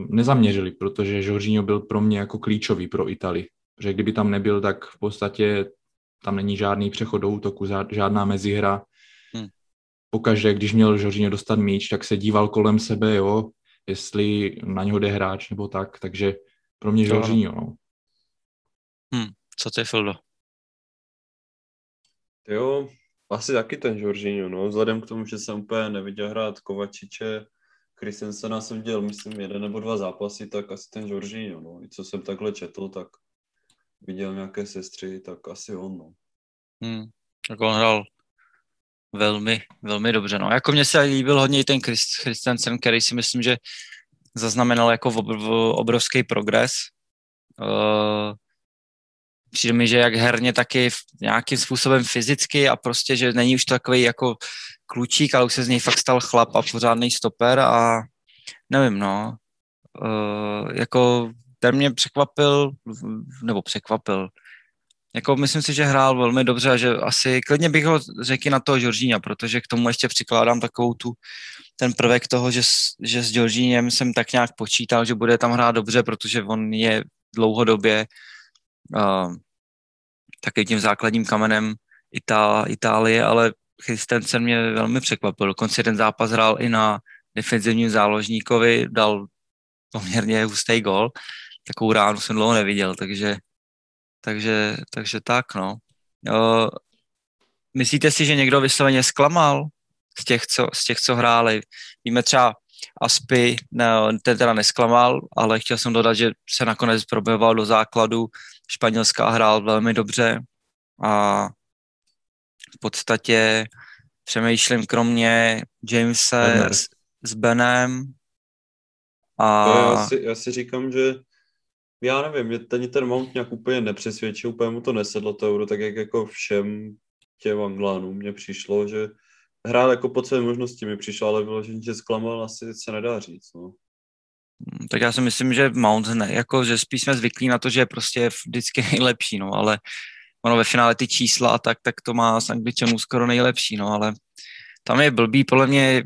nezaměřili, protože Jorginho byl pro mě jako klíčový pro Itali. Že kdyby tam nebyl, tak v podstatě tam není žádný přechod do útoku, žádná mezihra. Hmm. Pokaždé, když měl Jorginho dostat míč, tak se díval kolem sebe, jo, jestli na něho jde hráč nebo tak, takže pro mě Jorginho, no. Hmm. Co ty, Fildo? Jo, asi taky ten Jorginho, no, vzhledem k tomu, že jsem úplně neviděl hrát Kovačiče, Christensena jsem dělal, myslím, jeden nebo dva zápasy, tak asi ten Jorginho, no. I co jsem takhle četl, tak viděl nějaké sestry, tak asi on, no. Hmm, tak on hrál velmi, velmi dobře, no. Jako mně se líbil hodně i ten Christensen, který si myslím, že zaznamenal jako obrovský progres. Uh, přijde mi, že jak herně, taky nějakým způsobem fyzicky a prostě, že není už takový jako klučík, ale už se z něj fakt stal chlap a pořádný stoper a nevím, no. Uh, jako ten mě překvapil, nebo překvapil, jako myslím si, že hrál velmi dobře a že asi klidně bych ho řekl na toho Žoržíňa, protože k tomu ještě přikládám takovou tu, ten prvek toho, že, že s Žoržíněm jsem tak nějak počítal, že bude tam hrát dobře, protože on je dlouhodobě uh, taky tím základním kamenem Itá, Itálie, ale Christensen mě velmi překvapil. Dokonce jeden zápas hrál i na defenzivním záložníkovi, dal poměrně hustý gol. Takovou ránu jsem dlouho neviděl, takže, takže, takže tak, no. Jo, myslíte si, že někdo vysloveně zklamal z těch, co, z těch, co hráli? Víme třeba Aspy, ne, ten teda nesklamal, ale chtěl jsem dodat, že se nakonec probojoval do základu Španělska hrál velmi dobře a v podstatě přemýšlím kromě Jamese s, s Benem a... Já si, já si říkám, že já nevím, mě ten, ten Mount nějak úplně nepřesvědčil, úplně mu to nesedlo to euro, tak jak jako všem těm Anglánům mně přišlo, že hrál jako po své možnosti mi přišlo, ale vyloženě, že zklamal, asi se nedá říct, no. Hmm, tak já si myslím, že Mount ne, jako, že spíš jsme zvyklí na to, že je prostě vždycky nejlepší, no, ale ono ve finále ty čísla a tak, tak to má s Angličanů skoro nejlepší, no, ale tam je blbý, podle mě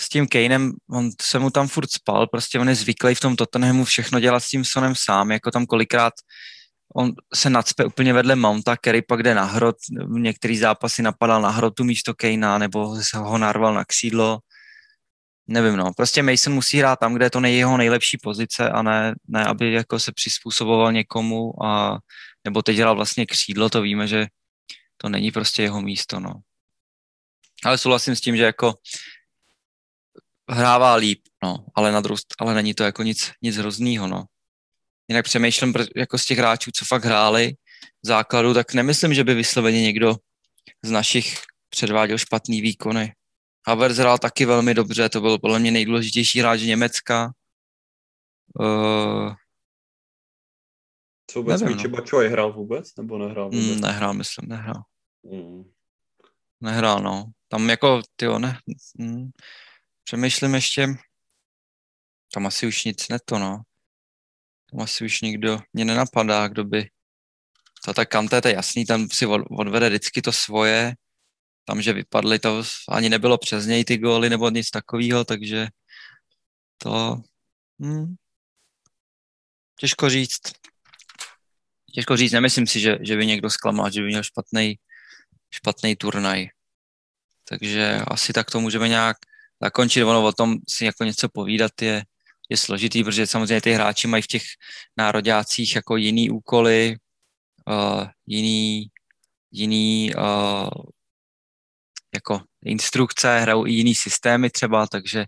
s tím Kanem, on se mu tam furt spal, prostě on je zvyklý v tom Tottenhamu všechno dělat s tím Sonem sám, jako tam kolikrát on se nadspe úplně vedle Mounta, který pak jde na hrot, některý zápasy napadal na hrotu místo Kejna, nebo ho narval na křídlo, nevím, no. Prostě Mason musí hrát tam, kde je to nej, jeho nejlepší pozice a ne, ne, aby jako se přizpůsoboval někomu a nebo teď hrál vlastně křídlo, to víme, že to není prostě jeho místo, no. Ale souhlasím s tím, že jako hrává líp, no, ale na druhou, ale není to jako nic, nic hroznýho, no. Jinak přemýšlím jako z těch hráčů, co fakt hráli v základu, tak nemyslím, že by vysloveně někdo z našich předváděl špatný výkony. Havertz hrál taky velmi dobře, to byl podle mě nejdůležitější hráč Německa. Uh, Co vůbec nevím, Michi no. Bačoj hrál vůbec, nebo nehrál vůbec? Mm, nehrál, myslím, nehrál. Mm. Nehrál, no. Tam jako, ty ne, mm, přemýšlím ještě, tam asi už nic neto, no. Tam asi už nikdo mě nenapadá, kdo by, to tak Kante, to je jasný, tam si odvede vždycky to svoje, tam, že vypadly, to ani nebylo přes něj ty góly nebo nic takového, takže to hm, těžko říct. Těžko říct, nemyslím si, že, že by někdo zklamal, že by měl špatný, špatný turnaj. Takže asi tak to můžeme nějak zakončit. Ono o tom si jako něco povídat je, je složitý, protože samozřejmě ty hráči mají v těch nároďácích jako jiný úkoly, uh, jiný, jiný uh, jako instrukce, hrajou i jiný systémy třeba, takže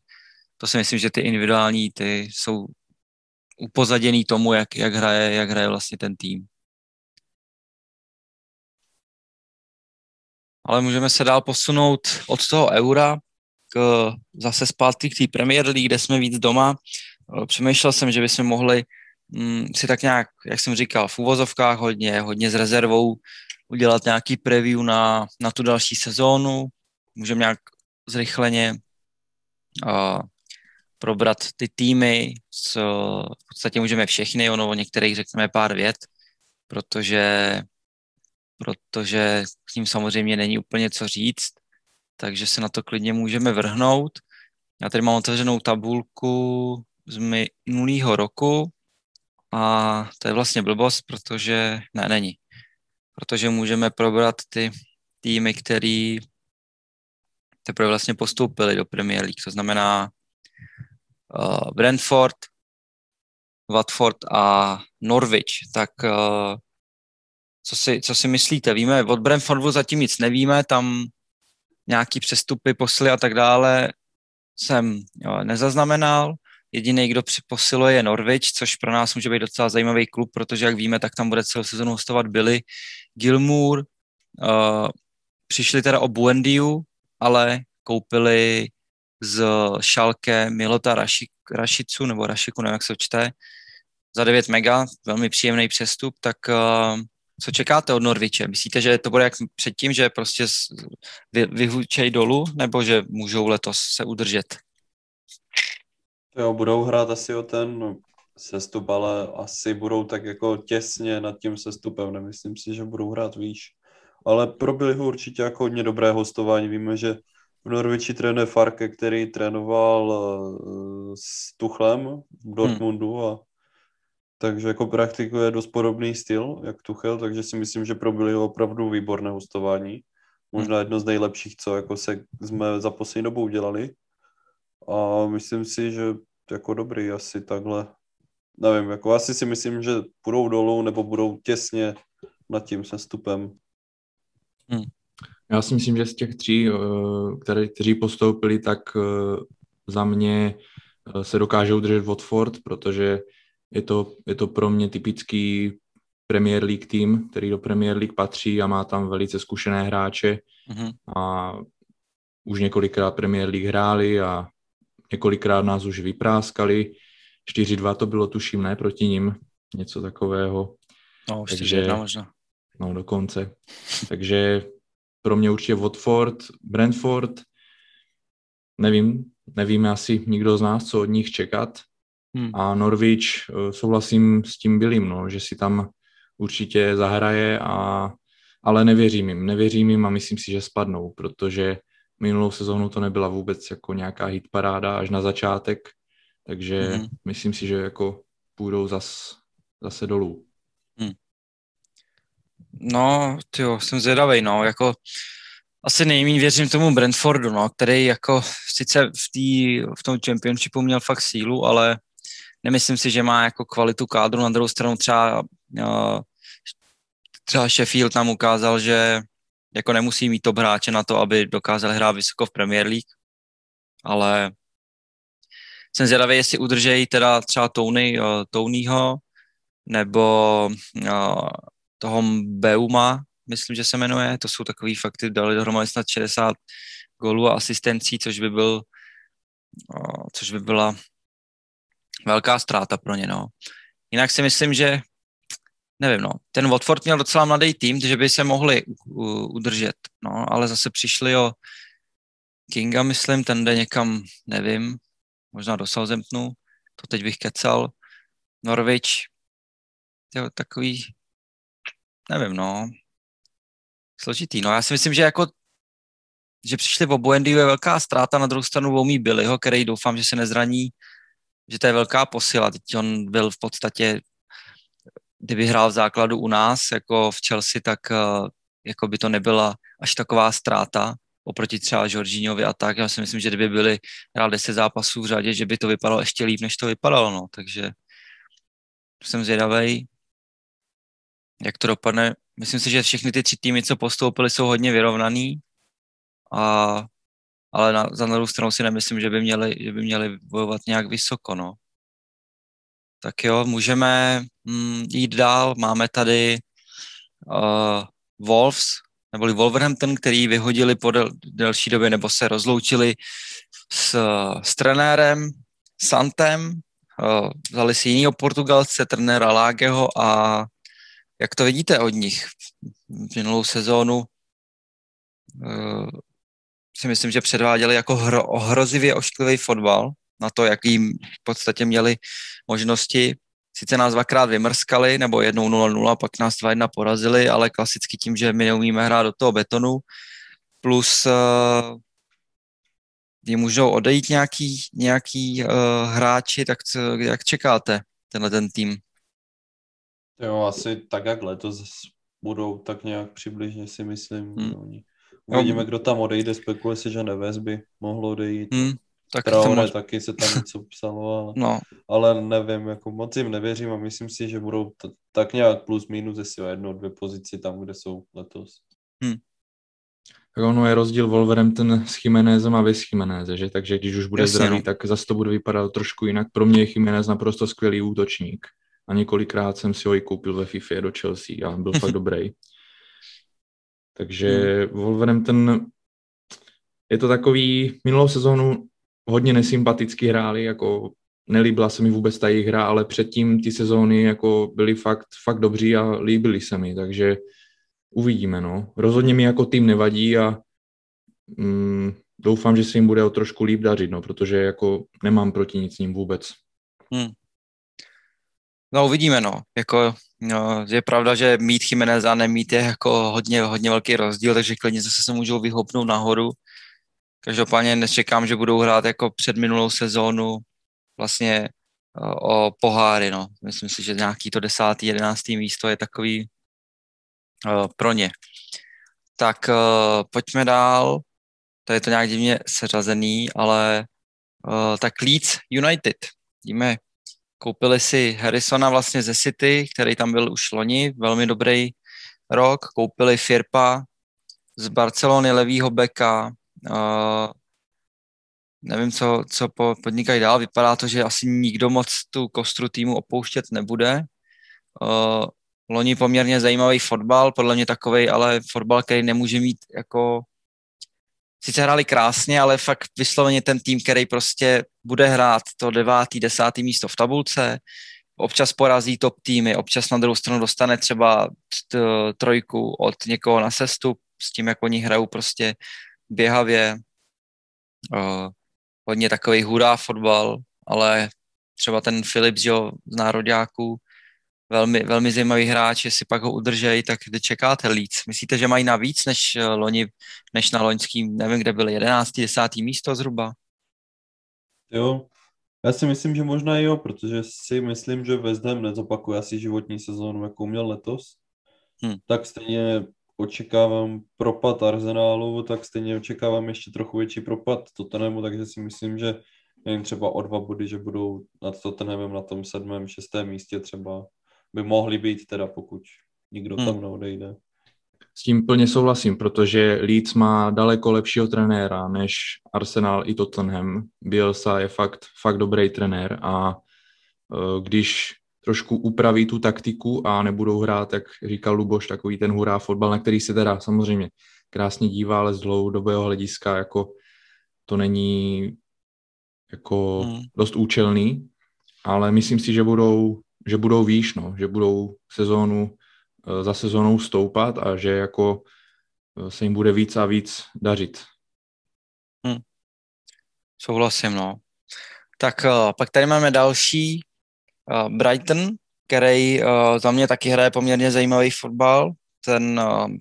to si myslím, že ty individuální ty jsou upozaděný tomu, jak, jak, hraje, jak hraje vlastně ten tým. Ale můžeme se dál posunout od toho eura k zase zpátky k té Premier League, kde jsme víc doma. Přemýšlel jsem, že bychom mohli mm, si tak nějak, jak jsem říkal, v úvozovkách hodně, hodně s rezervou udělat nějaký preview na, na tu další sezónu. Můžeme nějak zrychleně uh, probrat ty týmy, co v podstatě můžeme všechny, ono o některých řekneme pár vět, protože, protože s tím samozřejmě není úplně co říct, takže se na to klidně můžeme vrhnout. Já tady mám otevřenou tabulku z minulého roku a to je vlastně blbost, protože ne, není protože můžeme probrat ty týmy, který teprve vlastně postoupili do Premier League, to znamená uh, Brentford, Watford a Norwich. Tak uh, co, si, co si myslíte? Víme, od Brentfordu zatím nic nevíme, tam nějaký přestupy, posly a tak dále jsem jo, nezaznamenal. Jediný, kdo posiluje, je Norwich, což pro nás může být docela zajímavý klub, protože, jak víme, tak tam bude celou sezonu hostovat Billy Gilmour. Uh, přišli teda o Buendiu, ale koupili z Šalke Milota Rašicu, nebo Rašiku, nevím, jak se čte, za 9 mega, velmi příjemný přestup, tak uh, co čekáte od Norviče? Myslíte, že to bude jak předtím, že prostě vy, vyhučej dolů, nebo že můžou letos se udržet? Jo, budou hrát asi o ten sestup, ale asi budou tak jako těsně nad tím sestupem. Nemyslím si, že budou hrát výš. Ale pro Billyho určitě jako hodně dobré hostování. Víme, že v Norviči trénuje Farke, který trénoval uh, s Tuchlem v Dortmundu hmm. a takže jako praktikuje dost podobný styl, jak Tuchel, takže si myslím, že pro Billyho opravdu výborné hostování. Možná jedno z nejlepších, co jako se jsme za poslední dobu udělali. A myslím si, že jako dobrý asi takhle. Nevím, jako asi si myslím, že budou dolů nebo budou těsně nad tím sestupem. Hmm. Já si myslím, že z těch tří, eh, které, kteří postoupili, tak eh, za mě eh, se dokážou držet Watford, protože je to, je to pro mě typický Premier League tým, který do Premier League patří a má tam velice zkušené hráče mm-hmm. a už několikrát Premier League hráli a několikrát nás už vypráskali. 4-2 to bylo, tuším, ne proti ním, něco takového. No, 4-1 možná. No, dokonce. Takže pro mě určitě Watford, Brentford, nevím, nevíme asi nikdo z nás, co od nich čekat. Hmm. A Norwich, eh, souhlasím s tím Billym, no, že si tam určitě zahraje, a, ale nevěřím jim. Nevěřím jim a myslím si, že spadnou, protože minulou sezónu to nebyla vůbec jako nějaká hit paráda až na začátek, takže mm-hmm. myslím si, že jako půjdou zas, zase dolů. No, tyjo, jsem zvědavej, no, jako asi nejméně věřím tomu Brentfordu, no, který jako sice v, tý, v tom championshipu měl fakt sílu, ale nemyslím si, že má jako kvalitu kádru. Na druhou stranu třeba, uh, třeba Sheffield nám ukázal, že jako nemusí mít top hráče na to, aby dokázal hrát vysoko v Premier League, ale jsem zvědavý, jestli udržejí teda třeba Tony, uh, Tonyho nebo uh, toho Beuma, myslím, že se jmenuje, to jsou takový fakty, dali dohromady snad 60 gólů a asistencí, což by byl, uh, což by byla velká ztráta pro ně, no. Jinak si myslím, že nevím, no, ten Watford měl docela mladý tým, že by se mohli udržet, no, ale zase přišli o Kinga, myslím, ten jde někam, nevím, možná do Southamptonu, to teď bych kecal. Norwich, jo, takový, nevím, no, složitý. No já si myslím, že jako že přišli v Buendy je velká ztráta, na druhou stranu Omi Billyho, který doufám, že se nezraní, že to je velká posila. Teď on byl v podstatě, kdyby hrál v základu u nás, jako v Chelsea, tak uh, jako by to nebyla až taková ztráta oproti třeba Jorginhovi a tak. Já si myslím, že kdyby byli hrál 10 zápasů v řadě, že by to vypadalo ještě líp, než to vypadalo. No. Takže jsem zvědavý, jak to dopadne. Myslím si, že všechny ty tři týmy, co postoupili, jsou hodně vyrovnaný, a, ale na, za druhou stranu si nemyslím, že by měli, že by měli bojovat nějak vysoko. No. Tak jo, můžeme mm, jít dál. Máme tady uh, Wolves, neboli Wolverhampton, který vyhodili po del, delší době nebo se rozloučili s, s trenérem Santem, uh, vzali si jinýho Portugalce, trenéra Lágeho a jak to vidíte od nich? Minulou sezónu uh, si myslím, že předváděli jako hro, ohrozivě ošklivý fotbal na to, jaký v podstatě měli možnosti. Sice nás dvakrát vymrskali, nebo jednou 0-0, pak nás 2-1 porazili, ale klasicky tím, že my neumíme hrát do toho betonu, plus uh, kdy můžou odejít nějaký, nějaký uh, hráči, tak co, jak čekáte tenhle ten tým? Jo, asi tak, jak letos budou tak nějak přibližně si myslím. Hmm. Oni. Uvidíme, kdo tam odejde, spekuluje se, že Neves by mohlo odejít. Hmm. Tak Traore mož... taky se tam něco psalo, ale, no. ale nevím, jako moc jim nevěřím a myslím si, že budou t- tak nějak plus minus, jestli o jedno, dvě pozici tam, kde jsou letos. Hmm. Tak ono je rozdíl Wolverhampton s Chimenezem a vy s Chimeneze, že? Takže když už bude Jasně, zdravý, no. tak zase to bude vypadat trošku jinak. Pro mě je Chimenez naprosto skvělý útočník a několikrát jsem si ho i koupil ve FIFA do Chelsea a byl fakt dobrý. Takže hmm. Wolverhampton je to takový, minulou sezónu hodně nesympaticky hráli, jako nelíbila se mi vůbec ta jejich hra, ale předtím ty sezóny jako byly fakt, fakt dobří a líbily se mi, takže uvidíme, no. Rozhodně mi jako tým nevadí a mm, doufám, že se jim bude o trošku líp dařit, no, protože jako nemám proti nic ním vůbec. Hmm. No uvidíme, no. Jako, no, je pravda, že mít Jimenez a nemít je jako hodně, hodně velký rozdíl, takže klidně zase se můžou vyhopnout nahoru. Každopádně nečekám, že budou hrát jako před minulou sezónu vlastně o poháry, no. Myslím si, že nějaký to desátý, jedenáctý místo je takový uh, pro ně. Tak uh, pojďme dál. To je to nějak divně seřazený, ale uh, tak Leeds United. Víme, koupili si Harrisona vlastně ze City, který tam byl už loni, velmi dobrý rok. Koupili Firpa z Barcelony levýho beka, Uh, nevím, co, co podnikají dál. Vypadá to, že asi nikdo moc tu kostru týmu opouštět nebude. Uh, loni poměrně zajímavý fotbal, podle mě takový, ale fotbal, který nemůže mít jako sice hráli krásně, ale fakt vysloveně ten tým, který prostě bude hrát to devátý, desátý místo v tabulce, občas porazí top týmy, občas na druhou stranu dostane třeba trojku od někoho na sestup, s tím, jak oni hrajou prostě běhavě, uh, hodně takový hurá fotbal, ale třeba ten Philips, jo, z nároďáků, velmi, velmi zajímavý hráč, jestli pak ho udržejí, tak kde čekáte Leeds? Myslíte, že mají navíc než eh, loni, než na loňským, nevím, kde byli, 11. 10. místo zhruba? Jo, já si myslím, že možná jo, protože si myslím, že West Ham nezopakuje asi životní sezónu, jakou měl letos. Hmm. Tak stejně očekávám propad Arsenálu, tak stejně očekávám ještě trochu větší propad Tottenhamu, takže si myslím, že nevím, třeba o dva body, že budou nad Tottenhamem na tom sedmém, šestém místě třeba by mohli být teda, pokud nikdo hmm. tam neodejde. S tím plně souhlasím, protože Leeds má daleko lepšího trenéra než Arsenal i Tottenham. Bielsa je fakt, fakt dobrý trenér a uh, když trošku upraví tu taktiku a nebudou hrát, jak říkal Luboš, takový ten hurá fotbal, na který se teda samozřejmě krásně dívá, ale z dlouhodobého hlediska jako to není jako hmm. dost účelný, ale myslím si, že budou, že budou výš, no, že budou sezónu eh, za sezónou stoupat a že jako eh, se jim bude víc a víc dařit. Hmm. Souhlasím, no. Tak uh, pak tady máme další Brighton, který za mě taky hraje poměrně zajímavý fotbal. Ten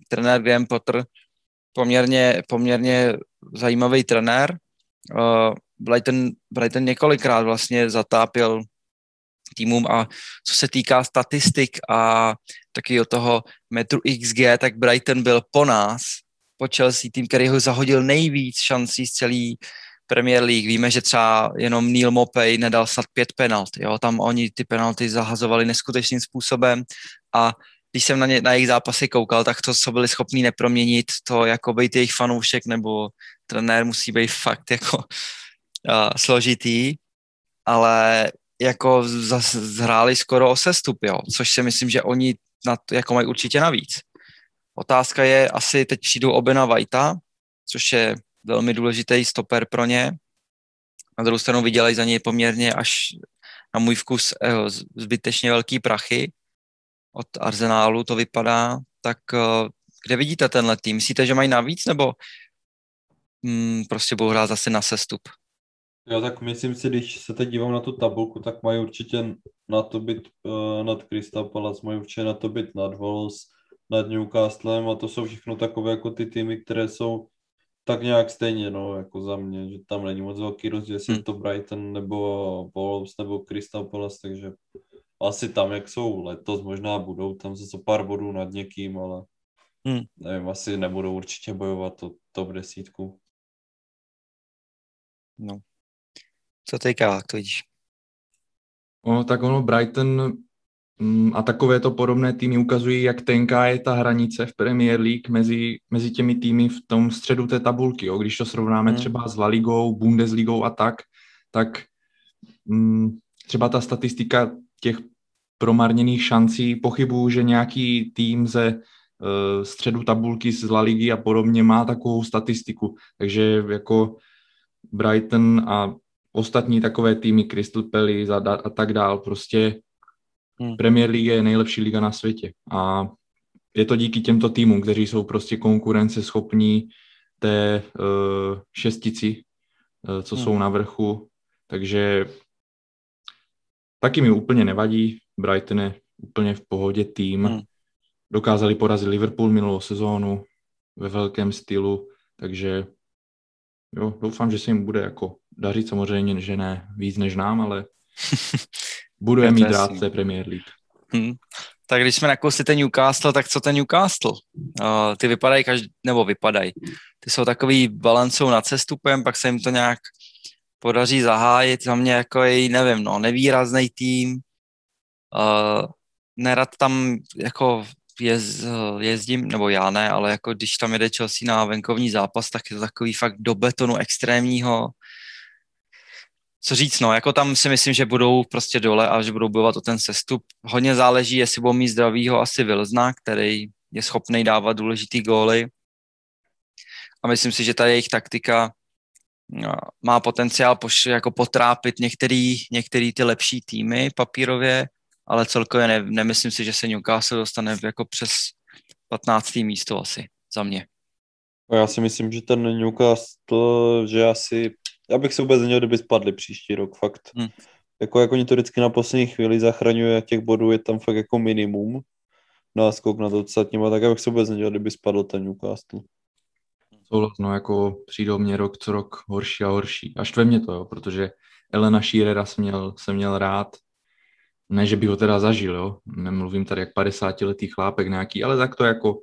trenér Graham Potter poměrně, poměrně zajímavý trenér. Brighton, Brighton několikrát vlastně zatápil týmům a co se týká statistik a taky o toho metru XG, tak Brighton byl po nás, po Chelsea, tým, který ho zahodil nejvíc šancí z celý Premier League. Víme, že třeba jenom Neil Mopey nedal snad pět penalt. Jo? Tam oni ty penalty zahazovali neskutečným způsobem a když jsem na, ně, na jejich zápasy koukal, tak to, co byli schopni neproměnit, to jako být jejich fanoušek nebo trenér musí být fakt jako uh, složitý, ale jako zhráli skoro o sestup, jo, což si myslím, že oni na to, jako mají určitě navíc. Otázka je, asi teď přijdou Obena Vajta, což je velmi důležitý stoper pro ně. Na druhou stranu vydělají za něj poměrně až na můj vkus eh, zbytečně velký prachy. Od Arzenálu to vypadá. Tak eh, kde vidíte tenhle tým? Myslíte, že mají navíc, nebo hmm, prostě budou hrát zase na sestup? Jo, tak myslím si, když se teď dívám na tu tabulku, tak mají určitě na to být uh, nad Crystal Palace, mají určitě na to být nad Wolves, nad Newcastlem a to jsou všechno takové jako ty týmy, které jsou tak nějak stejně, no, jako za mě, že tam není moc velký rozdíl, jestli hmm. to Brighton nebo Wolves nebo Crystal Palace, takže asi tam, jak jsou letos, možná budou tam zase pár bodů nad někým, ale hmm. nevím, asi nebudou určitě bojovat o top desítku. No, co teďka, jak to vidíš? No, tak ono Brighton mm, a takovéto podobné týmy ukazují, jak tenká je ta hranice v Premier League mezi, mezi těmi týmy v tom středu té tabulky. Jo. Když to srovnáme hmm. třeba s La Ligou, Bundesligou a tak, tak mm, třeba ta statistika těch promarněných šancí, pochybuju, že nějaký tým ze uh, středu tabulky z La Ligy a podobně má takovou statistiku. Takže jako Brighton a ostatní takové týmy, Crystal Palace a, a tak dál, prostě hmm. Premier League je nejlepší liga na světě a je to díky těmto týmům, kteří jsou prostě konkurenceschopní té uh, šestici, uh, co hmm. jsou na vrchu, takže taky mi úplně nevadí, Brighton je úplně v pohodě tým, hmm. dokázali porazit Liverpool minulou sezónu ve velkém stylu, takže jo, doufám, že se jim bude jako dařit, samozřejmě, že ne víc než nám, ale budu je mít rád té Premier League. Hmm. Tak když jsme nakousli ten Newcastle, tak co ten Newcastle? Uh, ty vypadají každý, nebo vypadají. Ty jsou takový balancou nad cestupem, pak se jim to nějak podaří zahájit. Za mě jako je, nevím, no, nevýrazný tým. Uh, nerad tam jako jez, jezdím, nebo já ne, ale jako když tam jede Chelsea na venkovní zápas, tak je to takový fakt do betonu extrémního. Co říct, no, jako tam si myslím, že budou prostě dole a že budou bojovat o ten sestup. Hodně záleží, jestli budou mít zdravýho asi Vilzna, který je schopný dávat důležitý góly. A myslím si, že ta jejich taktika no, má potenciál poš, jako potrápit některý, některý ty lepší týmy papírově, ale celkově ne, nemyslím si, že se Newcastle dostane jako přes 15. místo asi za mě. Já si myslím, že ten Newcastle, že asi, já bych se vůbec neměl, kdyby spadli příští rok, fakt. Hmm. Jako, jako oni to vždycky na poslední chvíli zachraňuje, těch bodů je tam fakt jako minimum náskok na to ostatním, tak já bych se vůbec nedělal, kdyby spadl ten Newcastle. Souhlas, no jako přijdou mě rok co rok horší a horší. A štve mě to, jo, protože Elena Shearera jsem měl, jsem měl rád, ne, že by ho teda zažil, jo. Nemluvím tady jak 50-letý chlápek nějaký, ale tak to jako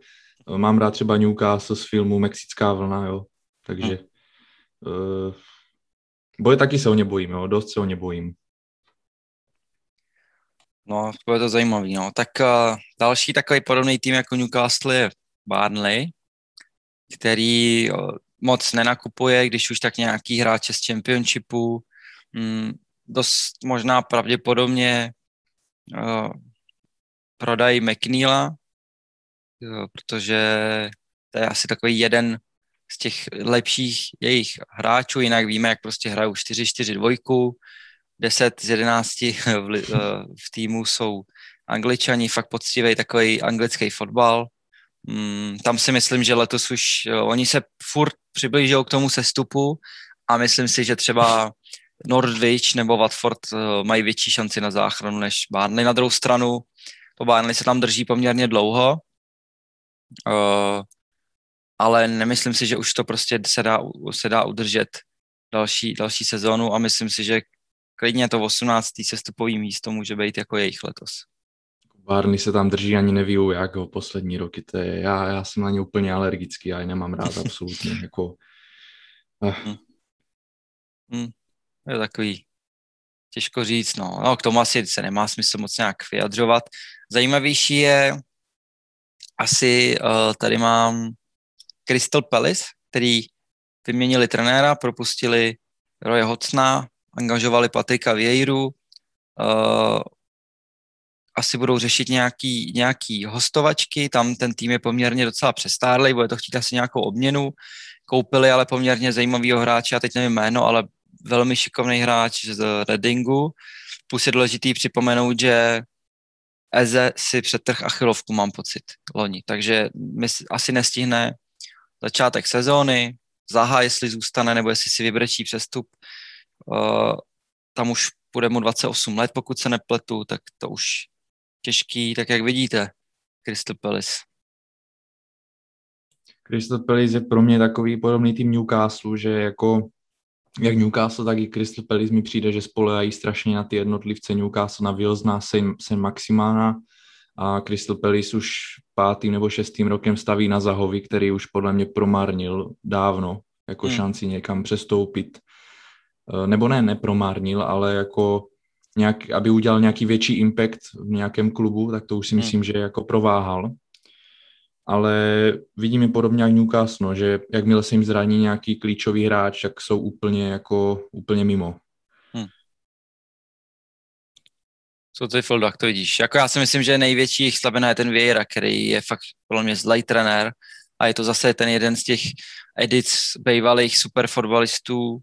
Mám rád třeba Newcastle z filmu Mexická vlna, jo. Takže hmm. uh, boje taky se o ně bojím, jo. Dost se o ně bojím. No, to je to zajímavý, no. Tak uh, další takový podobný tým jako Newcastle je Barnley, který uh, moc nenakupuje, když už tak nějaký hráče z Championshipu. Mm, dost možná pravděpodobně uh, prodají McNeila, jo, protože to je asi takový jeden z těch lepších jejich hráčů, jinak víme, jak prostě hrajou 4-4-2, 10 z 11 v, eh, v týmu jsou angličani, fakt poctivý takový anglický fotbal. Mm, tam si myslím, že letos už jo, oni se furt přiblížou k tomu sestupu a myslím si, že třeba Nordwich nebo Watford uh, mají větší šanci na záchranu než Barnley. Na druhou stranu to Barnley se tam drží poměrně dlouho, uh, ale nemyslím si, že už to prostě se dá, se dá udržet další, další sezónu a myslím si, že klidně to 18. sestupový místo může být jako jejich letos. Barney se tam drží, ani neví, jak ho poslední roky. To je, já, já jsem na ně úplně alergický, já je nemám rád absolutně. jako, uh. hmm. Hmm. Je takový těžko říct, no. no. k tomu asi se nemá smysl moc nějak vyjadřovat. Zajímavější je asi uh, tady mám Crystal Palace, který vyměnili trenéra, propustili Roje Hocna, angažovali Patrika Vieiru, uh, asi budou řešit nějaký, nějaký hostovačky, tam ten tým je poměrně docela přestárlej, bude to chtít asi nějakou obměnu, koupili ale poměrně zajímavého hráče, já teď nevím jméno, ale velmi šikovný hráč z Readingu, plus je důležitý připomenout, že Eze si přetrh achilovku, mám pocit, loni, takže asi nestihne začátek sezóny, Zaha, jestli zůstane, nebo jestli si vybrečí přestup. Uh, tam už bude mu 28 let, pokud se nepletu, tak to už těžký, tak jak vidíte, Crystal Palace. Crystal Palace je pro mě takový podobný tým Newcastle, že jako jak Newcastle, tak i Crystal Palace mi přijde, že spolehají strašně na ty jednotlivce Newcastle, na Wilsona, Sen Maximana a Crystal Palace už pátým nebo šestým rokem staví na Zahovi, který už podle mě promarnil dávno jako hmm. šanci někam přestoupit. E, nebo ne, nepromárnil, ale jako nějak, aby udělal nějaký větší impact v nějakém klubu, tak to už si hmm. myslím, že jako prováhal. Ale vidím je podobně jak Newcastle, no, že jakmile se jim zraní nějaký klíčový hráč, tak jsou úplně jako úplně mimo. Co ty Fildo, jak to vidíš? Jako já si myslím, že největší jejich slabina je ten Vieira, který je fakt podle mě zlej trenér a je to zase ten jeden z těch edic bývalých superfotbalistů,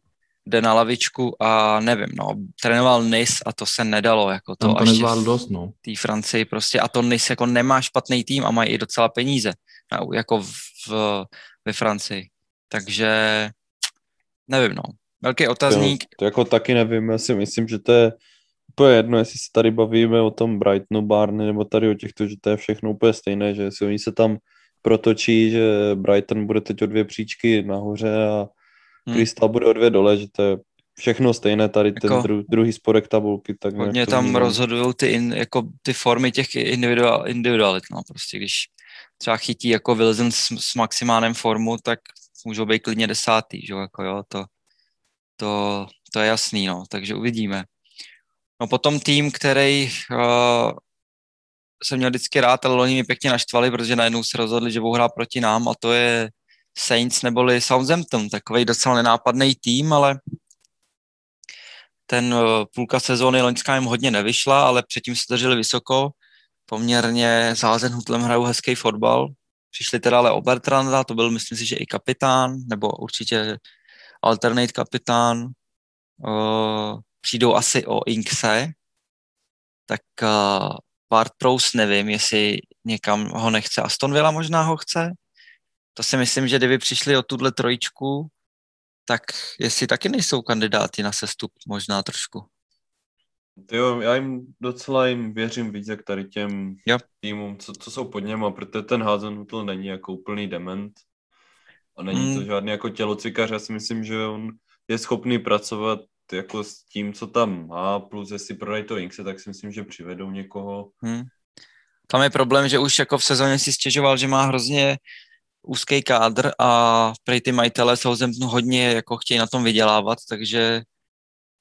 jde na lavičku a nevím, no, trénoval Nis a to se nedalo, jako to, to až v dost, no. té Francii prostě a to Nis jako nemá špatný tým a mají i docela peníze, jako v, v, ve Francii, takže nevím, no, velký otazník. To, to jako taky nevím, já si myslím, že to je úplně jedno, jestli se tady bavíme o tom Brightonu, Barney nebo tady o těchto, že to je všechno úplně stejné, že si oni se tam protočí, že Brighton bude teď o dvě příčky nahoře a hmm. bude o dvě dole, že to je všechno stejné, tady ten jako, dru, druhý sporek tabulky. Tak hodně tam rozhodují ty, in, jako ty formy těch individual, individualit, no, prostě když třeba chytí jako Wilson s, s maximálem formu, tak můžou být klidně desátý, že jako jo, to, to, to je jasný, no, takže uvidíme. No potom tým, který uh, jsem měl vždycky rád, ale oni mi pěkně naštvali, protože najednou se rozhodli, že budou hrát proti nám a to je Saints neboli Southampton, takový docela nenápadný tým, ale ten eh, půlka sezóny loňská jim hodně nevyšla, ale předtím se drželi vysoko, poměrně zázen hutlem hrajou hezký fotbal. Přišli teda ale o Bertranda, to byl myslím si, že i kapitán, nebo určitě alternate kapitán. Uh, přijdou asi o Inkse, tak uh, Bart Prous nevím, jestli někam ho nechce. Aston Villa možná ho chce, to si myslím, že kdyby přišli o tuhle trojičku, tak jestli taky nejsou kandidáti na sestup možná trošku. Jo, já jim docela jim věřím víc, jak tady těm jo. týmům, co, co jsou pod něma, protože ten Hazenhutl není jako úplný dement a není mm. to žádný jako tělocvikař. Já si myslím, že on je schopný pracovat jako s tím, co tam má, plus jestli prodají to Inkse, tak si myslím, že přivedou někoho. Hmm. Tam je problém, že už jako v sezóně si stěžoval, že má hrozně úzký kádr a prej ty majitele Southamptonu hodně jako chtějí na tom vydělávat, takže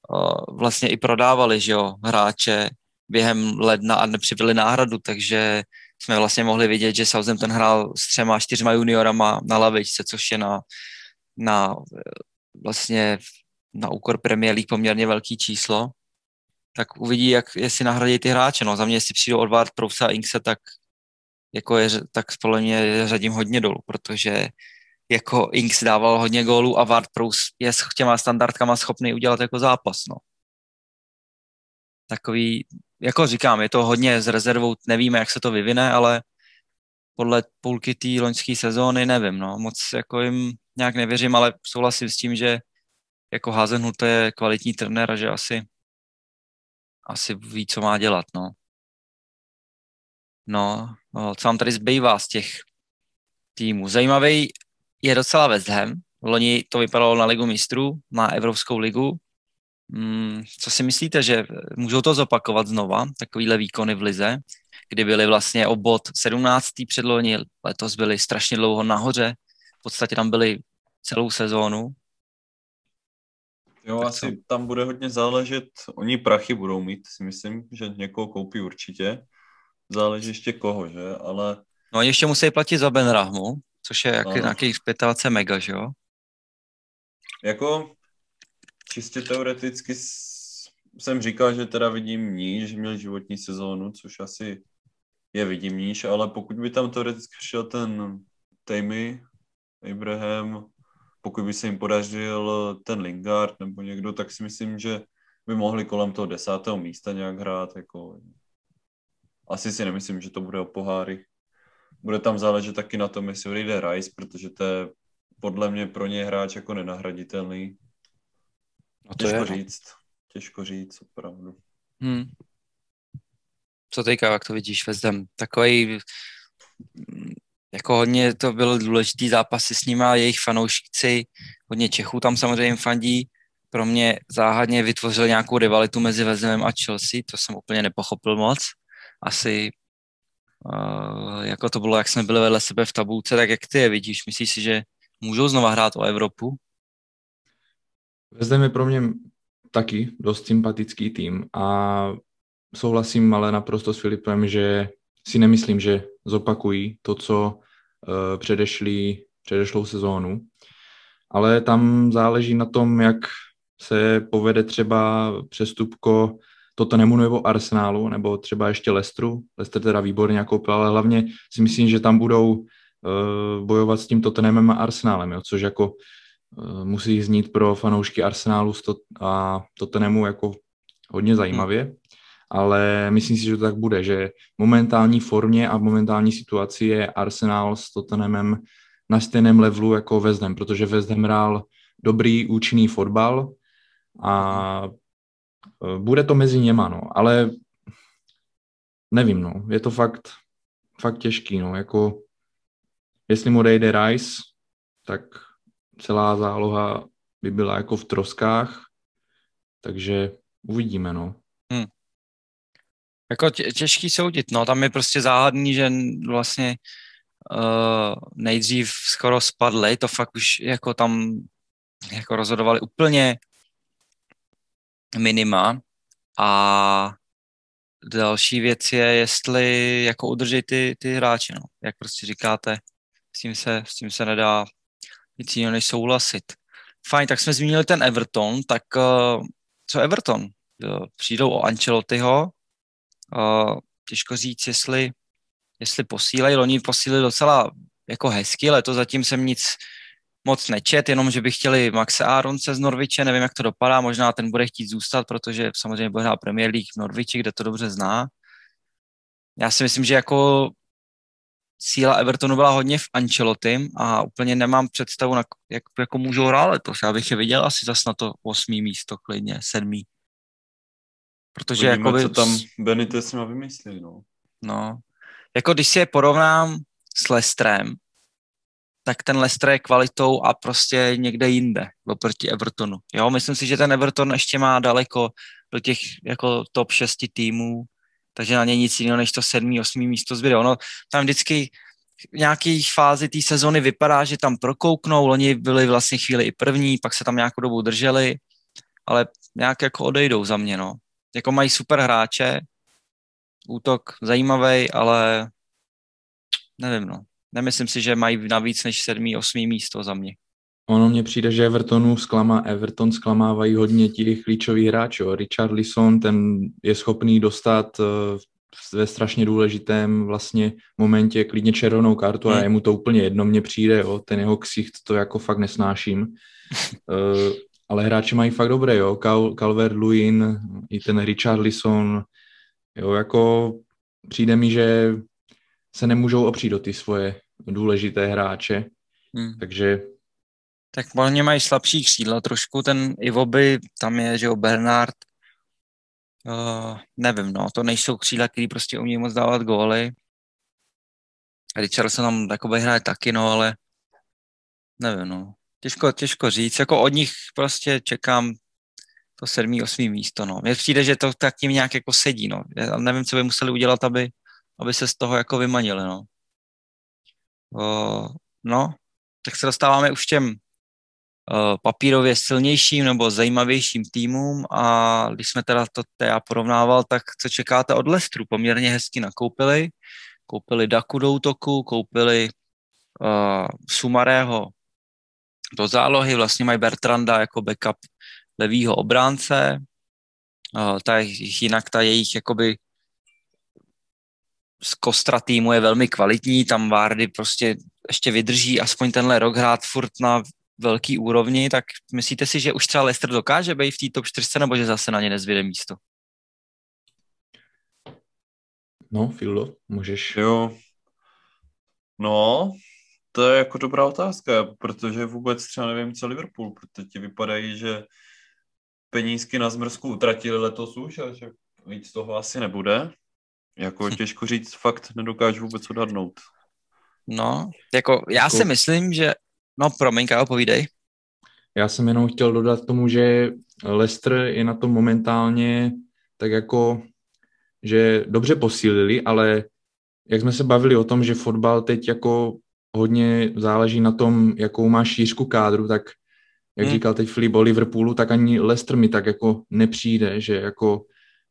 uh, vlastně i prodávali, že jo, hráče během ledna a nepřibyli náhradu, takže jsme vlastně mohli vidět, že Southampton hrál s třema, čtyřma juniorama na lavičce, což je na, na vlastně na úkor Premier League poměrně velký číslo, tak uvidí, jak, jestli nahradí ty hráče. No, za mě, jestli přijdou od Ward, Prousa a Inkse, tak jako je, tak podle mě řadím hodně dolů, protože jako Inks dával hodně gólů a Ward Prous je s těma standardkama schopný udělat jako zápas, no. Takový, jako říkám, je to hodně s rezervou, nevíme, jak se to vyvine, ale podle půlky té loňské sezóny nevím, no, moc jako jim nějak nevěřím, ale souhlasím s tím, že jako Hazenhut je kvalitní trenér a že asi asi ví, co má dělat, no. No, no co vám tady zbývá z těch týmů? Zajímavý je docela West Ham. Loni to vypadalo na ligu mistrů, na Evropskou ligu. Hmm, co si myslíte, že můžou to zopakovat znova, takovýhle výkony v lize, kdy byli vlastně obod 17. předloni, letos byli strašně dlouho nahoře, v podstatě tam byli celou sezónu. Jo, tak asi co? tam bude hodně záležet, oni prachy budou mít, si myslím, že někoho koupí určitě, záleží ještě koho, že, ale... No oni ještě musí platit za Ben Rahmu, což je jaký, nějakých 25 mega, že jo? Jako čistě teoreticky jsem říkal, že teda vidím níž, že měl životní sezónu, což asi je vidím níž, ale pokud by tam teoreticky přišel ten Tammy, Abraham, pokud by se jim podařil ten Lingard nebo někdo, tak si myslím, že by mohli kolem toho desátého místa nějak hrát. Jako... Asi si nemyslím, že to bude o poháry. Bude tam záležet taky na tom, jestli odejde Rice, protože to je podle mě pro ně hráč jako nenahraditelný. No to Těžko je. Říct. Těžko říct, opravdu. Hmm. Co teďka, jak to vidíš, Vezdem? Takový jako hodně to byl důležitý zápasy s nimi a jejich fanoušci, hodně Čechů tam samozřejmě fandí. Pro mě záhadně vytvořil nějakou rivalitu mezi Vezemem a Chelsea, to jsem úplně nepochopil moc. Asi uh, jako to bylo, jak jsme byli vedle sebe v tabulce, tak jak ty je vidíš? Myslíš si, že můžou znova hrát o Evropu? Vezem je pro mě taky dost sympatický tým a souhlasím ale naprosto s Filipem, že si nemyslím, že zopakují to, co uh, předešli, předešlou sezónu. Ale tam záleží na tom, jak se povede třeba přestupko Tottenhamu nebo Arsenálu, nebo třeba ještě Lestru. Lester teda výborně koupil, ale hlavně si myslím, že tam budou uh, bojovat s tím Tottenhamem a Arsenálem, jo, což jako uh, musí znít pro fanoušky Arsenálu a Tottenhamu jako hodně zajímavě ale myslím si, že to tak bude, že momentální formě a momentální situaci je Arsenal s Tottenhamem na stejném levelu jako West Ham, protože West Ham hrál dobrý, účinný fotbal a e, bude to mezi něma, no, ale nevím, no, je to fakt, fakt těžký, no, jako jestli mu odejde Rice, tak celá záloha by byla jako v troskách, takže uvidíme, no. Jako tě, těžký soudit, no, tam je prostě záhadný, že vlastně uh, nejdřív skoro spadly, to fakt už jako tam jako rozhodovali úplně minima a další věc je, jestli jako udrží ty, ty hráče, no. jak prostě říkáte, s tím se, s tím se nedá nic jiného než souhlasit. Fajn, tak jsme zmínili ten Everton, tak uh, co Everton? Přijdou o Ancelottiho, Těžko říct, jestli, jestli posílají. Loni posílili docela jako hezky, to zatím jsem nic moc nečet, jenom že by chtěli Maxe Aronce z Norviče, nevím, jak to dopadá, možná ten bude chtít zůstat, protože samozřejmě bude hrát Premier League v Norviči, kde to dobře zná. Já si myslím, že jako síla Evertonu byla hodně v Ancelotym a úplně nemám představu, na, jak jako můžou hrát letos. Já bych je viděl asi zas na to osmý místo, klidně sedmý. Protože Vidíme, jakoby, co tam Benitez má vymyslí, no. No, jako když si je porovnám s Lestrem, tak ten Leicester je kvalitou a prostě někde jinde oproti Evertonu. Jo, myslím si, že ten Everton ještě má daleko do těch jako top 6 týmů, takže na ně nic jiného než to sedmý, osmý místo zbyde. Ono tam vždycky v nějaké fázi té sezony vypadá, že tam prokouknou, oni byli vlastně chvíli i první, pak se tam nějakou dobu drželi, ale nějak jako odejdou za mě, no. Jako mají super hráče, útok zajímavý, ale nevím, no. Nemyslím si, že mají navíc než sedmý, osmý místo za mě. Ono mně přijde, že Evertonu zklamá, Everton zklamávají hodně ti klíčoví hráči. Richard Lisson, ten je schopný dostat eh, ve strašně důležitém vlastně momentě klidně červenou kartu a hmm. je mu to úplně jedno, mně přijde, jo, ten jeho ksicht to jako fakt nesnáším. ale hráči mají fakt dobré, jo, Cal, Calvert Lewin, i ten Richard Lisson, jo, jako přijde mi, že se nemůžou opřít do ty svoje důležité hráče, hmm. takže tak oni mají slabší křídla trošku, ten Ivoby, tam je, že jo, Bernard, uh, nevím, no, to nejsou křídla, který prostě umí moc dávat góly. Richardson tam takový hraje taky, no, ale nevím, no. Těžko, těžko říct, jako od nich prostě čekám to sedmý, osmý místo, no. Mně přijde, že to tak tím nějak jako sedí, no. Já nevím, co by museli udělat, aby, aby se z toho jako vymanili, no. Uh, no, tak se dostáváme už těm Eh, papírově silnějším nebo zajímavějším týmům a když jsme teda to já porovnával, tak co čekáte od Lestru? Poměrně hezky nakoupili. Koupili Daku do útoku, koupili uh, Sumarého do zálohy, vlastně mají Bertranda jako backup levýho obránce. Ta, jinak ta jejich jakoby z kostra týmu je velmi kvalitní, tam Várdy prostě ještě vydrží aspoň tenhle rok hrát furt na velký úrovni, tak myslíte si, že už třeba Leicester dokáže být v té top 4, nebo že zase na ně nezvěde místo? No, Fildo, můžeš. Jo. No, to je jako dobrá otázka, protože vůbec třeba nevím, co Liverpool, protože ti vypadají, že penízky na zmrzku utratili letos už a že víc toho asi nebude. Jako těžko říct, fakt nedokážu vůbec odhadnout. No, jako já jako... si myslím, že No, promiň, Kájo, povídej. Já jsem jenom chtěl dodat tomu, že Leicester je na tom momentálně tak jako, že dobře posílili, ale jak jsme se bavili o tom, že fotbal teď jako hodně záleží na tom, jakou má šířku kádru, tak jak hmm. říkal teď Filip o Liverpoolu, tak ani Leicester mi tak jako nepřijde, že jako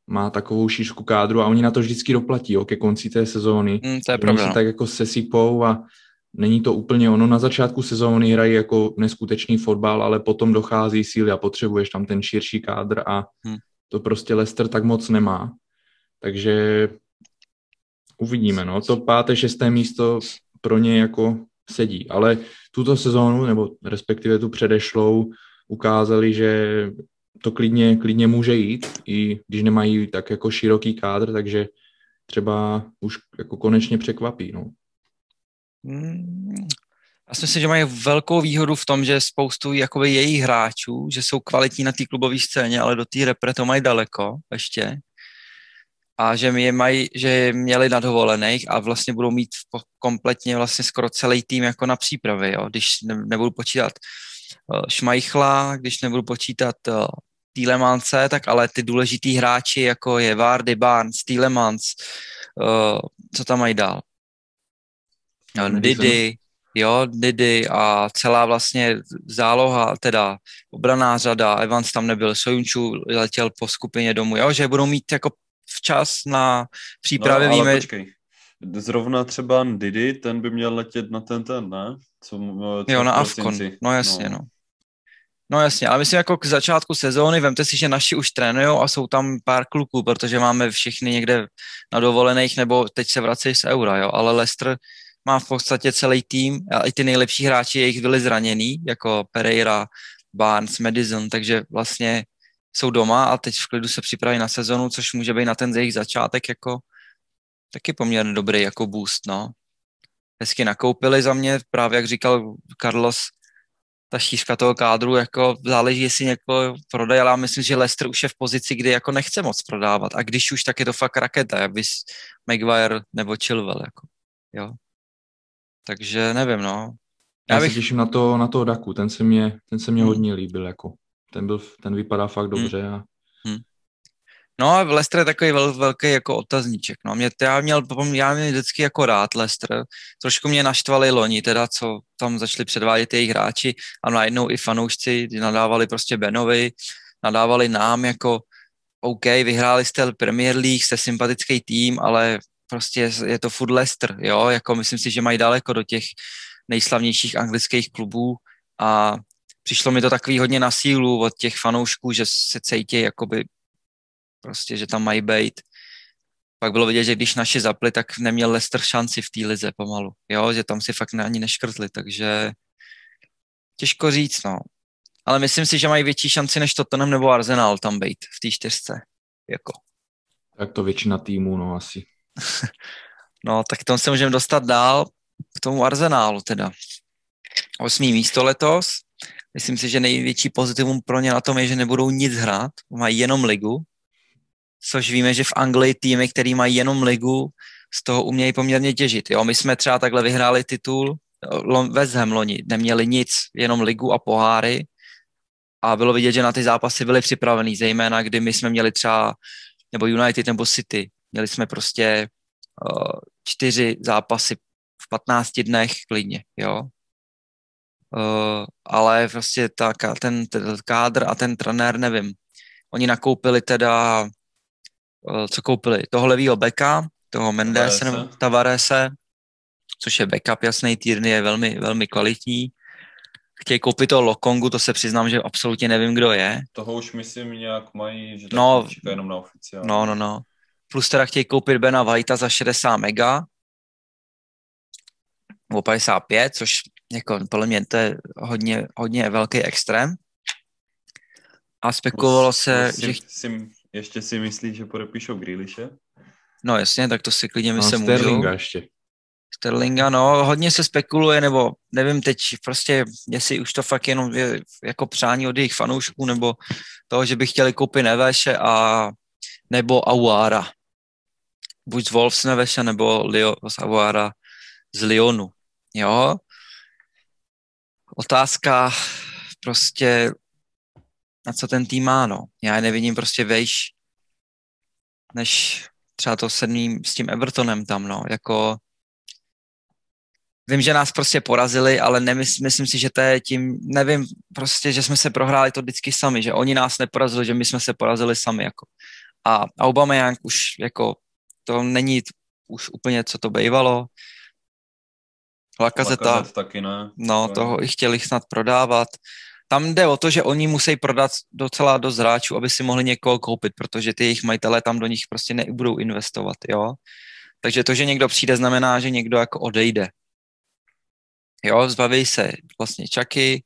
má takovou šířku kádru a oni na to vždycky doplatí jo, ke konci té sezóny. Hmm, to je pravda. Oni se tak jako sesypou a není to úplně ono. Na začátku sezóny hrají jako neskutečný fotbal, ale potom dochází síly a potřebuješ tam ten širší kádr a hmm. to prostě Leicester tak moc nemá. Takže uvidíme, no. To páté, šesté místo pro ně jako sedí, ale tuto sezónu, nebo respektive tu předešlou, ukázali, že to klidně, klidně může jít, i když nemají tak jako široký kádr, takže třeba už jako konečně překvapí, no. Hmm. Já si myslím, že mají velkou výhodu v tom, že spoustu jakoby jejich hráčů, že jsou kvalitní na té klubové scéně, ale do té repre to mají daleko ještě. A že je mají, že je měli na dovolených a vlastně budou mít kompletně vlastně skoro celý tým jako na přípravy, jo? když ne, nebudu počítat uh, Šmajchla, když nebudu počítat uh, Týlemance, tak ale ty důležitý hráči, jako je Vardy, Barnes, Týlemans, uh, co tam mají dál? Didi, jo, Didi a celá vlastně záloha, teda obraná řada, Evans tam nebyl, Sojunču letěl po skupině domů, jo, že budou mít jako včas na přípravě, no, víme... Počkej. Zrovna třeba Didi, ten by měl letět na ten ten, ne? Co, co jo, na Avkon, no jasně, no. no. No jasně, ale myslím jako k začátku sezóny, vemte si, že naši už trénují a jsou tam pár kluků, protože máme všichni někde na dovolených, nebo teď se vracejí z Eura, jo, ale Leicester má v podstatě celý tým a i ty nejlepší hráči jejich byli zranění, jako Pereira, Barnes, Madison, takže vlastně jsou doma a teď v klidu se připraví na sezonu, což může být na ten jejich začátek jako taky poměrně dobrý jako boost, no. Hezky nakoupili za mě, právě jak říkal Carlos, ta šířka toho kádru, jako záleží, jestli někoho prodaje, ale já myslím, že Leicester už je v pozici, kdy jako nechce moc prodávat a když už, tak je to fakt raketa, jak bys Maguire nebo Chilwell, jako, jo. Takže nevím, no. Já, Já bych... se těším na to, na to Daku, ten se mě, ten se mě hmm. hodně líbil, jako. Ten, byl, ten vypadá fakt hmm. dobře. Hmm. A... Hmm. No, Leicester je takový vel, velký jako otazníček. No. Mě, já, měl, já měl vždycky jako rád Leicester. Trošku mě naštvali loni, teda co tam začali předvádět jejich hráči a najednou i fanoušci nadávali prostě Benovi, nadávali nám jako OK, vyhráli jste Premier League, jste sympatický tým, ale prostě je to furt Leicester, jo, jako myslím si, že mají daleko do těch nejslavnějších anglických klubů a přišlo mi to takový hodně na sílu od těch fanoušků, že se cítí jakoby prostě, že tam mají být. Pak bylo vidět, že když naši zapli, tak neměl Leicester šanci v té lize pomalu, jo, že tam si fakt ani neškrtli, takže těžko říct, no. Ale myslím si, že mají větší šanci než Tottenham nebo Arsenal tam být v té čtyřce, jako. Tak to většina týmů, no asi. no, tak tomu se můžeme dostat dál k tomu Arsenálu teda. Osmý místo letos. Myslím si, že největší pozitivum pro ně na tom je, že nebudou nic hrát, mají jenom ligu, což víme, že v Anglii týmy, který mají jenom ligu, z toho umějí poměrně těžit. Jo, my jsme třeba takhle vyhráli titul, West Ham loni, neměli nic, jenom ligu a poháry a bylo vidět, že na ty zápasy byli připravený, zejména kdy my jsme měli třeba, nebo United nebo City, měli jsme prostě uh, čtyři zápasy v 15 dnech klidně, jo. Uh, ale prostě ta, ten, ten kádr a ten trenér, nevím. Oni nakoupili teda, uh, co koupili? Toho levýho beka, toho Mendese, nebo Tavarese, což je backup jasný, Týrny je velmi, velmi kvalitní. Chtějí koupit toho Lokongu, to se přiznám, že absolutně nevím, kdo je. Toho už myslím nějak mají, že no, čeká jenom na oficiální. No, no, no. Plus teda chtějí koupit Bena Vajta za 60 mega, nebo 55, což jako podle mě to je hodně, hodně velký extrém. A spekulovalo se, si, že... Si, ještě si myslí, že podepíšou Grealishe? No jasně, tak to si klidně no, myslím můžou. Sterlinga ještě. Sterlinga, no, hodně se spekuluje, nebo nevím teď prostě, jestli už to fakt jenom je jako přání od jejich fanoušků, nebo toho, že by chtěli koupit Neveše a nebo Aguara. Buď z Wolves Neveše, nebo Leo, z Aguara z Lyonu. Jo? Otázka prostě, na co ten tým má, no. Já nevidím prostě vejš, než třeba to sedmým s tím Evertonem tam, no. Jako, vím, že nás prostě porazili, ale nemysl, myslím si, že to je tím, nevím, prostě, že jsme se prohráli to vždycky sami, že oni nás neporazili, že my jsme se porazili sami, jako. A Aubameyang už, jako, to není už úplně, co to bývalo, Lakazeta, taky ne. No, toho i chtěli snad prodávat. Tam jde o to, že oni musí prodat docela dost hráčů, aby si mohli někoho koupit, protože ty jejich majitelé tam do nich prostě nebudou investovat, jo. Takže to, že někdo přijde, znamená, že někdo jako odejde. Jo, zbaví se vlastně Čaky,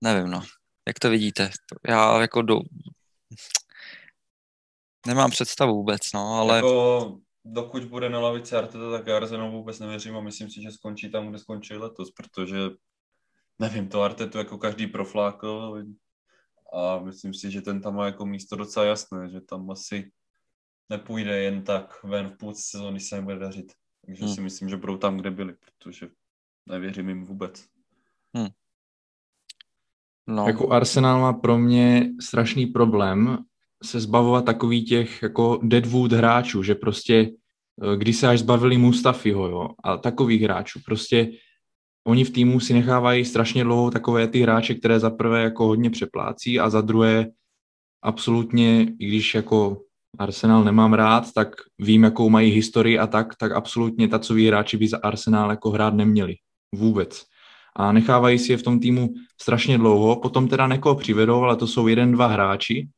nevím, no. Jak to vidíte? Já jako do... Nemám představu vůbec, no, ale... Jako dokud bude na lavici Arteta, tak já Arsenal vůbec nevěřím a myslím si, že skončí tam, kde skončí letos, protože nevím, to Artetu jako každý proflákl a myslím si, že ten tam má jako místo docela jasné, že tam asi nepůjde jen tak ven v půl sezóny se nebude dařit. Takže hmm. si myslím, že budou tam, kde byli, protože nevěřím jim vůbec. Hmm. No. Jako Arsenal má pro mě strašný problém se zbavovat takových těch jako deadwood hráčů, že prostě eh, když se až zbavili Mustafiho, jo, a takových hráčů, prostě oni v týmu si nechávají strašně dlouho takové ty hráče, které za prvé jako hodně přeplácí a za druhé absolutně, i když jako Arsenal nemám rád, tak vím, jakou mají historii a tak, tak absolutně tacoví hráči by za Arsenal jako hrát neměli. Vůbec. A nechávají si je v tom týmu strašně dlouho, potom teda někoho přivedou, ale to jsou jeden, dva hráči,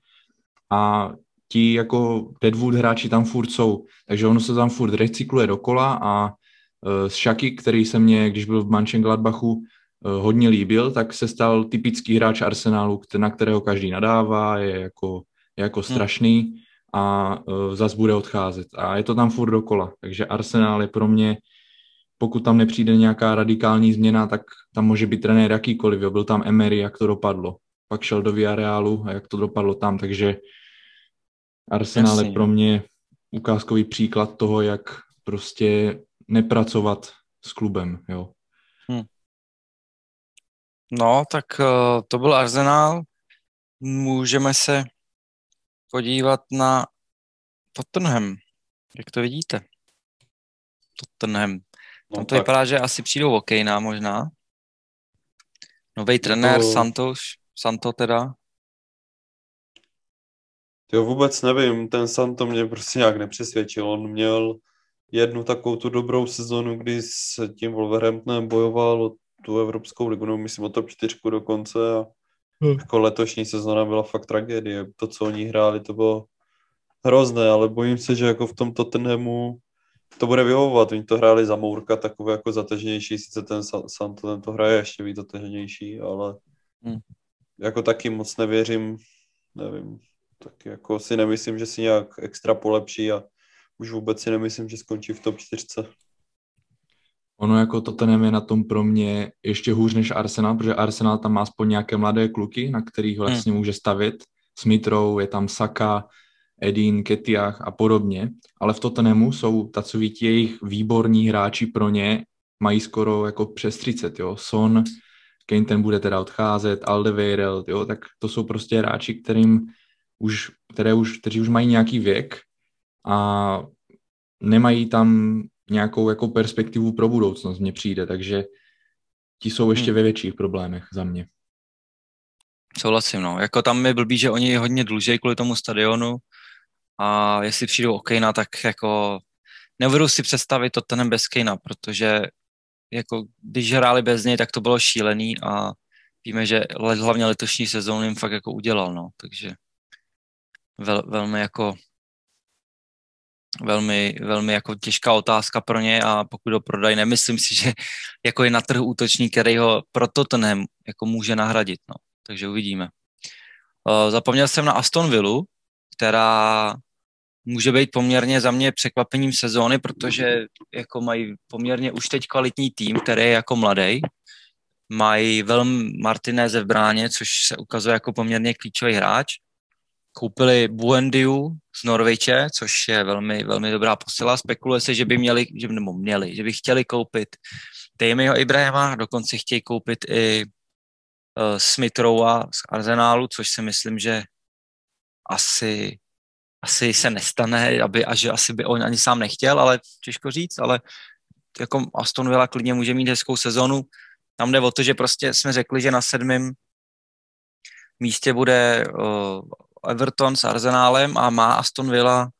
a ti jako Deadwood hráči tam furt jsou, takže ono se tam furt recykluje dokola a uh, z Šaky, který se mě, když byl v Mönchengladbachu, uh, hodně líbil, tak se stal typický hráč Arsenálu, na kterého každý nadává, je jako, je jako hmm. strašný a uh, zas bude odcházet. A je to tam furt dokola, takže Arsenál je pro mě, pokud tam nepřijde nějaká radikální změna, tak tam může být trenér jakýkoliv. Jo. Byl tam Emery, jak to dopadlo. Pak šel do Villarealu a jak to dopadlo tam, takže Arsenal je pro mě ukázkový příklad toho, jak prostě nepracovat s klubem, jo. Hmm. No, tak uh, to byl Arsenal. Můžeme se podívat na Tottenham. Jak to vidíte? Tottenham. No, Tam to tak. vypadá, že asi přijdou OK na možná. Nový trenér to... Santos, Santo teda. Jo, vůbec nevím, ten Santo mě prostě nějak nepřesvědčil. On měl jednu takovou tu dobrou sezonu, kdy s tím Wolverhamptonem bojoval o tu Evropskou ligu, nebo myslím o top 4 dokonce a hmm. jako letošní sezona byla fakt tragédie. To, co oni hráli, to bylo hrozné, ale bojím se, že jako v tom Tottenhamu to bude vyhovovat. Oni to hráli za Mourka takové jako zateženější, sice ten Santo ten to hraje ještě víc zateženější, ale hmm. jako taky moc nevěřím, nevím, tak jako si nemyslím, že si nějak extra polepší a už vůbec si nemyslím, že skončí v top 4. Ono jako Tottenham je na tom pro mě ještě hůř než Arsenal, protože Arsenal tam má aspoň nějaké mladé kluky, na kterých hmm. vlastně hmm. může stavit. S Mitrou, je tam Saka, Edin, Ketiach a podobně, ale v Tottenhamu jsou takoví ti jejich výborní hráči pro ně, mají skoro jako přes 30, jo. Son, Kane ten bude teda odcházet, Aldeweireld, jo, tak to jsou prostě hráči, kterým už, které už, kteří už mají nějaký věk a nemají tam nějakou jako perspektivu pro budoucnost, mně přijde, takže ti jsou ještě hmm. ve větších problémech za mě. Souhlasím, no. Jako tam je blbý, že oni hodně dlužejí kvůli tomu stadionu a jestli přijdou o Kejna, tak jako neuvedu si představit to ten bez Kejna, protože jako když hráli bez něj, tak to bylo šílený a víme, že hlavně letošní sezónu jim fakt jako udělal, no, takže vel, velmi jako velmi, velmi jako těžká otázka pro ně a pokud ho prodají, nemyslím si, že jako je na trhu útočník, který ho pro Tottenham jako může nahradit, no. takže uvidíme. Uh, zapomněl jsem na Aston Villa, která může být poměrně za mě překvapením sezóny, protože jako mají poměrně už teď kvalitní tým, který je jako mladý. Mají velmi Martineze v bráně, což se ukazuje jako poměrně klíčový hráč. Koupili Buendiu z Norviče, což je velmi, velmi dobrá posila. Spekuluje se, že by měli, že, nebo měli, že by chtěli koupit Tejmiho Ibrahima, dokonce chtějí koupit i uh, Smithrowa z Arsenálu, což si myslím, že asi, asi se nestane, aby, a že asi by on ani sám nechtěl, ale těžko říct, ale jako Aston Villa klidně může mít hezkou sezonu. Tam jde o to, že prostě jsme řekli, že na sedmém místě bude uh, Everton s Arsenálem a má Aston Villa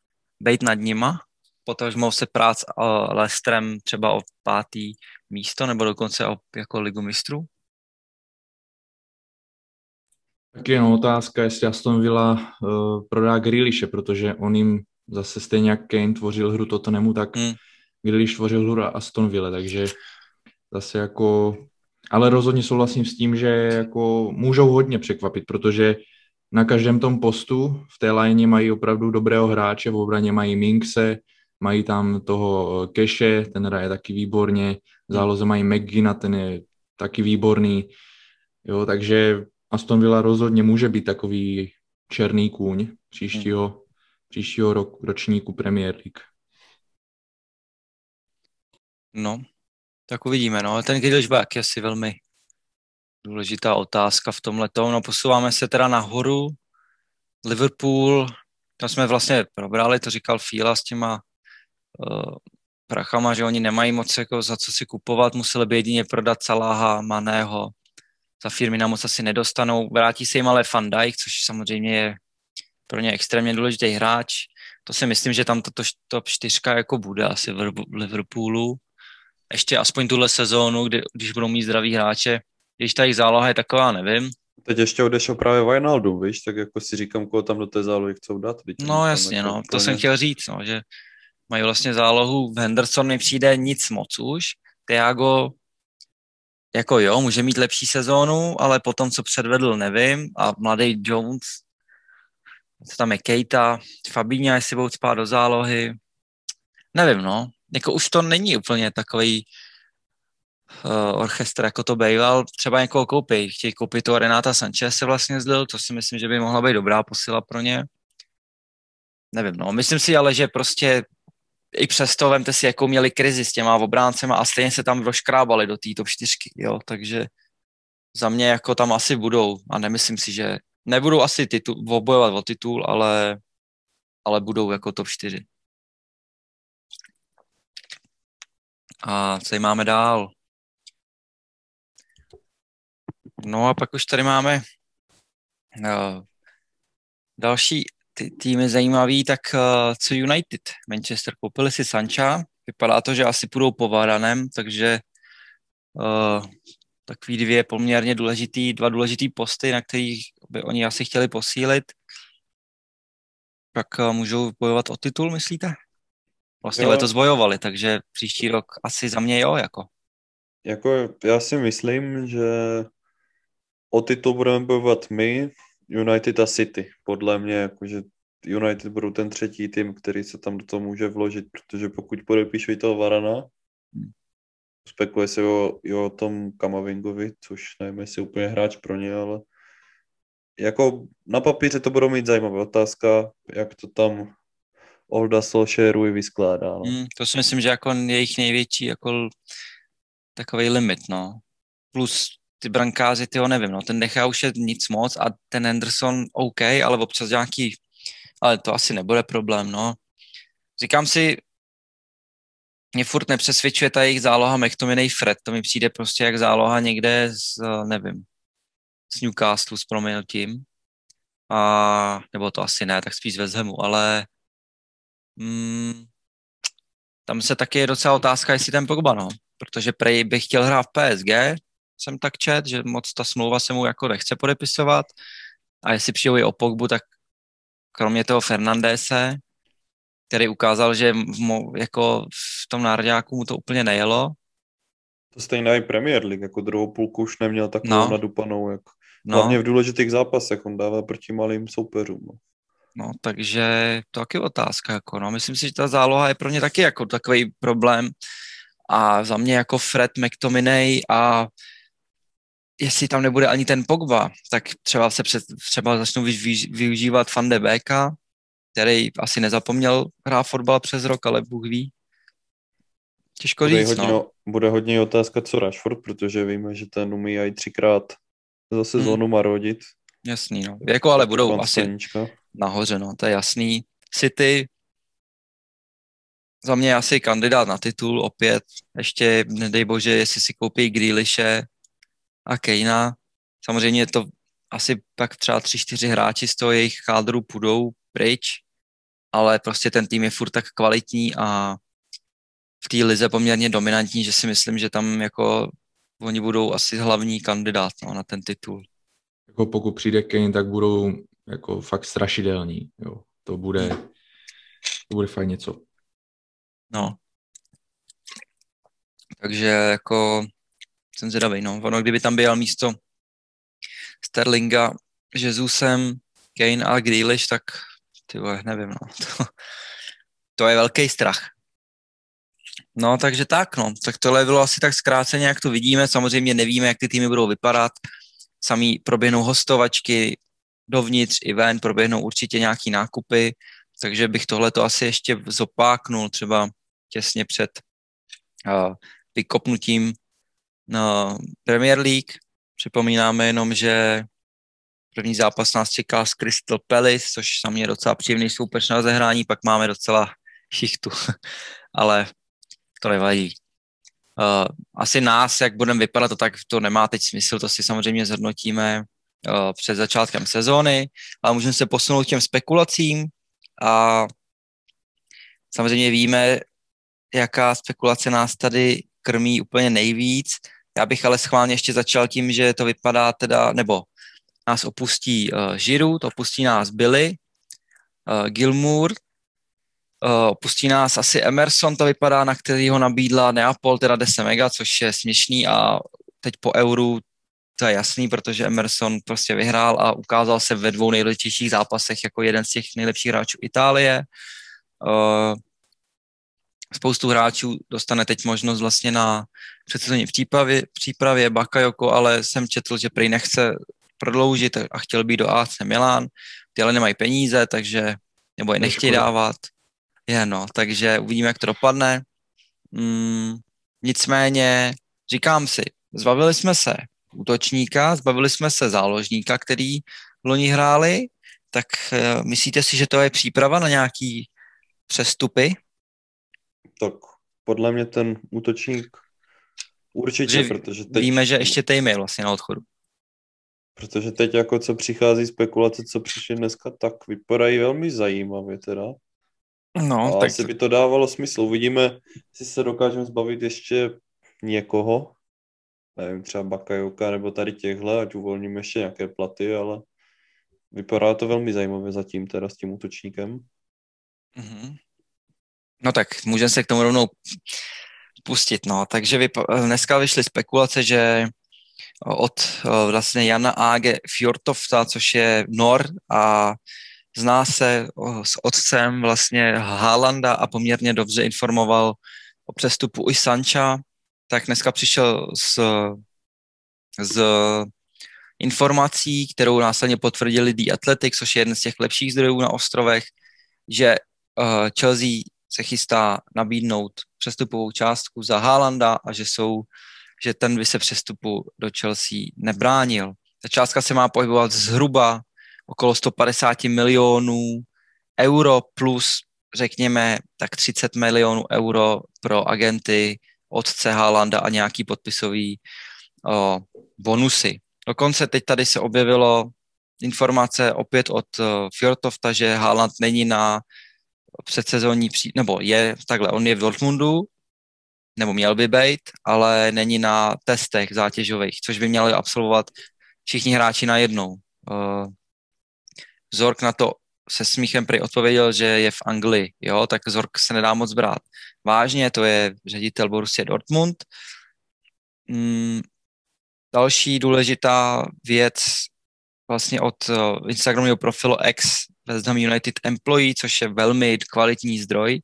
být nad nima, potažmo se prát s uh, Leicesterem třeba o pátý místo nebo dokonce o jako ligu mistrů? Tak jen otázka, jestli Aston Villa uh, prodá Grealishe, protože on jim zase stejně jak Kane tvořil hru Tottenhamu, tak hmm. Grealish tvořil hru Aston Villa, takže zase jako... Ale rozhodně souhlasím s tím, že jako můžou hodně překvapit, protože na každém tom postu v té lajně mají opravdu dobrého hráče, v obraně mají Minkse, mají tam toho Keše, ten hraje taky výborně, v záloze mají McGina, ten je taky výborný, jo, takže Aston Villa rozhodně může být takový černý kůň příštího, příštího rok, ročníku Premier League. No, tak uvidíme. No. Ten Gilsback je asi velmi důležitá otázka v tomhle. No, posouváme se teda nahoru. Liverpool, tam jsme vlastně probrali, to říkal Fila s těma uh, prachama, že oni nemají moc jako za co si kupovat, museli by jedině prodat Salaha, Maného, za firmy na moc asi nedostanou. Vrátí se jim ale Van Dijk, což samozřejmě je pro ně extrémně důležitý hráč. To si myslím, že tam tato top čtyřka jako bude asi v Liverpoolu. Ještě aspoň tuhle sezónu, kdy, když budou mít zdraví hráče. Když ta jejich záloha je taková, nevím. Teď ještě odešel právě Wijnaldum, víš, tak jako si říkám, koho tam do té zálohy chcou dát. Teď no jasně, jako no, to jsem chtěl říct, no, že mají vlastně zálohu, Henderson mi přijde nic moc už, Thiago jako jo, může mít lepší sezónu, ale potom, co předvedl, nevím. A mladý Jones, co tam je Kejta, Fabíňa, jestli budou spát do zálohy. Nevím, no. Jako už to není úplně takový orchestr, jako to býval. Třeba někoho koupí. Chtějí koupit toho Renáta Sanchez se vlastně zlil, to si myslím, že by mohla být dobrá posila pro ně. Nevím, no. Myslím si ale, že prostě i přesto vemte si, jakou měli krizi s těma obráncema a stejně se tam doškrábali do té top čtyřky, jo, takže za mě jako tam asi budou a nemyslím si, že nebudou asi titul, obojovat o titul, ale, ale budou jako top 4. A co máme dál? No a pak už tady máme uh, další ty týmy zajímavý, tak uh, co United? Manchester koupili si Sancha, vypadá to, že asi půjdou po Varanem, takže uh, takový dvě poměrně důležitý, dva důležitý posty, na kterých by oni asi chtěli posílit. Tak uh, můžou bojovat o titul, myslíte? Vlastně jo. letos bojovali, takže příští rok asi za mě jo, jako. Jako já si myslím, že o titul budeme bojovat my, United a City. Podle mě, jakože United budou ten třetí tým, který se tam do toho může vložit, protože pokud podepíšu toho Varana, hmm. spekuluje se o, i o tom Kamavingovi, což nevím, jestli úplně hráč pro ně, ale jako na papíře to budou mít zajímavá otázka, jak to tam Olda Solskjaeru vyskládá. No. Hmm, to si myslím, že jako jejich největší jako takový limit, no. Plus ty brankáři, ty ho nevím, no, ten nechá už je nic moc a ten Anderson OK, ale občas nějaký, ale to asi nebude problém, no. Říkám si, mě furt nepřesvědčuje ta jejich záloha McTominay Fred, to mi přijde prostě jak záloha někde z, nevím, z Newcastle s proměnutím. A, nebo to asi ne, tak spíš z Hamu, ale mm, tam se taky je docela otázka, jestli ten Pogba, no. Protože Prej bych chtěl hrát v PSG, jsem tak čet, že moc ta smlouva se mu jako nechce podepisovat a jestli přijou i o Pogbu, tak kromě toho Fernandese, který ukázal, že v, mo, jako v tom národňáku mu to úplně nejelo. To stejná i Premier League, jako druhou půlku už neměl takovou no. nadupanou, jak no. hlavně v důležitých zápasech, on dává proti malým soupeřům. No. No, takže to taky otázka, jako no. Myslím si, že ta záloha je pro ně taky jako takový problém a za mě jako Fred McTominay a jestli tam nebude ani ten Pogba, tak třeba se před, třeba začnou využívat Van de Beeka, který asi nezapomněl hrát fotbal přes rok, ale Bůh ví. Těžko bude říct, hodně, no. Bude hodně otázka, co Rashford, protože víme, že ten umí i třikrát za sezónu hmm. marodit. Jasný, no. Jako ale budou asi stanička. nahoře, no, to je jasný. City za mě asi kandidát na titul opět. Ještě, nedej bože, jestli si koupí Grealishe, a Kejna. Samozřejmě to asi pak třeba tři, čtyři hráči z toho jejich kádru půjdou pryč, ale prostě ten tým je furt tak kvalitní a v té lize poměrně dominantní, že si myslím, že tam jako oni budou asi hlavní kandidát no, na ten titul. Jako pokud přijde Kane, tak budou jako fakt strašidelní. Jo. To bude, to bude fakt něco. No. Takže jako jsem zvědavý, no. Ono, kdyby tam byl místo Sterlinga, Jezusem, Kane a Grealish, tak ty vole, nevím, no. To, to je velký strach. No, takže tak, no. Tak tohle bylo asi tak zkráceně, jak to vidíme. Samozřejmě nevíme, jak ty týmy budou vypadat. Samý proběhnou hostovačky dovnitř i ven, proběhnou určitě nějaký nákupy, takže bych tohle to asi ještě zopáknul třeba těsně před uh, vykopnutím No, Premier League. Připomínáme jenom, že první zápas nás čeká s Crystal Palace, což sam je docela příjemný soupeř na zahrání, pak máme docela šichtu, ale to nevadí. Uh, asi nás, jak budeme vypadat, to tak to nemá teď smysl, to si samozřejmě zhodnotíme uh, před začátkem sezóny, ale můžeme se posunout k těm spekulacím a samozřejmě víme, jaká spekulace nás tady krmí úplně nejvíc. Já bych ale schválně ještě začal tím, že to vypadá teda, nebo nás opustí uh, Giroud, opustí nás Billy, uh, Gilmour, uh, opustí nás asi Emerson, to vypadá, na který ho nabídla Neapol, teda 10 mega, což je směšný a teď po euru to je jasný, protože Emerson prostě vyhrál a ukázal se ve dvou nejdůležitějších zápasech jako jeden z těch nejlepších hráčů Itálie. Uh, spoustu hráčů dostane teď možnost vlastně na předsezónní přípravě, přípravě Bakayoko, ale jsem četl, že prý nechce prodloužit a chtěl být do AC Milan, ty ale nemají peníze, takže, nebo je nechtějí dávat. Je no, takže uvidíme, jak to dopadne. Mm, nicméně, říkám si, zbavili jsme se útočníka, zbavili jsme se záložníka, který loni hráli, tak uh, myslíte si, že to je příprava na nějaký přestupy? Tak podle mě ten útočník určitě, Že protože teď... Víme, že ještě Tejmy je vlastně na odchodu. Protože teď jako co přichází spekulace, co přišly dneska, tak vypadají velmi zajímavě teda. No, A tak asi by to dávalo smysl. Uvidíme, jestli se dokážeme zbavit ještě někoho, nevím, třeba Bakajoka nebo tady těchhle, ať uvolníme ještě nějaké platy, ale vypadá to velmi zajímavě zatím teda s tím útočníkem. Mhm. No tak můžeme se k tomu rovnou pustit. No. Takže vypa- dneska vyšly spekulace, že od eh, vlastně Jana Age Fjortofta, což je Nor a zná se s otcem vlastně Haalanda a poměrně dobře informoval o přestupu i Sancha, tak dneska přišel s, z informací, kterou následně potvrdili The Athletic, což je jeden z těch lepších zdrojů na ostrovech, že Chelsea se chystá nabídnout přestupovou částku za Haalanda a že jsou že ten by se přestupu do Chelsea nebránil. Ta částka se má pohybovat zhruba okolo 150 milionů euro plus, řekněme, tak 30 milionů euro pro agenty otce Haalanda a nějaký podpisový o, bonusy. Dokonce teď tady se objevilo informace opět od Fjortofta, že Haaland není na předsezónní, pří, nebo je takhle, on je v Dortmundu, nebo měl by být, ale není na testech zátěžových, což by měli absolvovat všichni hráči najednou. Uh, Zork na to se smíchem prý odpověděl, že je v Anglii, jo, tak Zork se nedá moc brát. Vážně, to je ředitel Borussia Dortmund. Mm, další důležitá věc vlastně od uh, Instagramového profilu X West Ham United Employee, což je velmi kvalitní zdroj,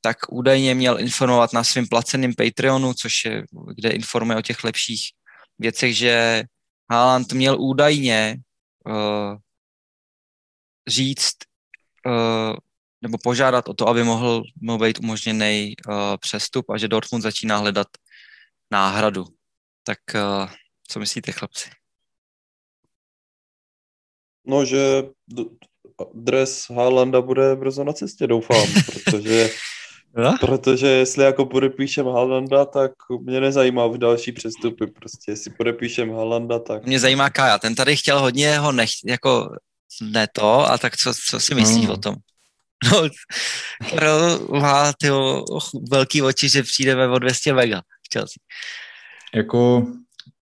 tak údajně měl informovat na svém placeném Patreonu, což je, kde informuje o těch lepších věcech, že Haaland měl údajně uh, říct uh, nebo požádat o to, aby mohl, mohl být umožněný uh, přestup a že Dortmund začíná hledat náhradu. Tak uh, co myslíte, chlapci? No, že dres Haalanda bude brzo na cestě, doufám, protože No? Protože jestli jako podepíšem Halanda, tak mě nezajímá v další přestupy. Prostě jestli podepíšem Halanda, tak... Mě zajímá Kaja. Ten tady chtěl hodně ho nech, jako ne to, a tak co, co si myslíš no. o tom? No, Karel má ty velký oči, že přijdeme o 200 mega v Chelsea. Jako,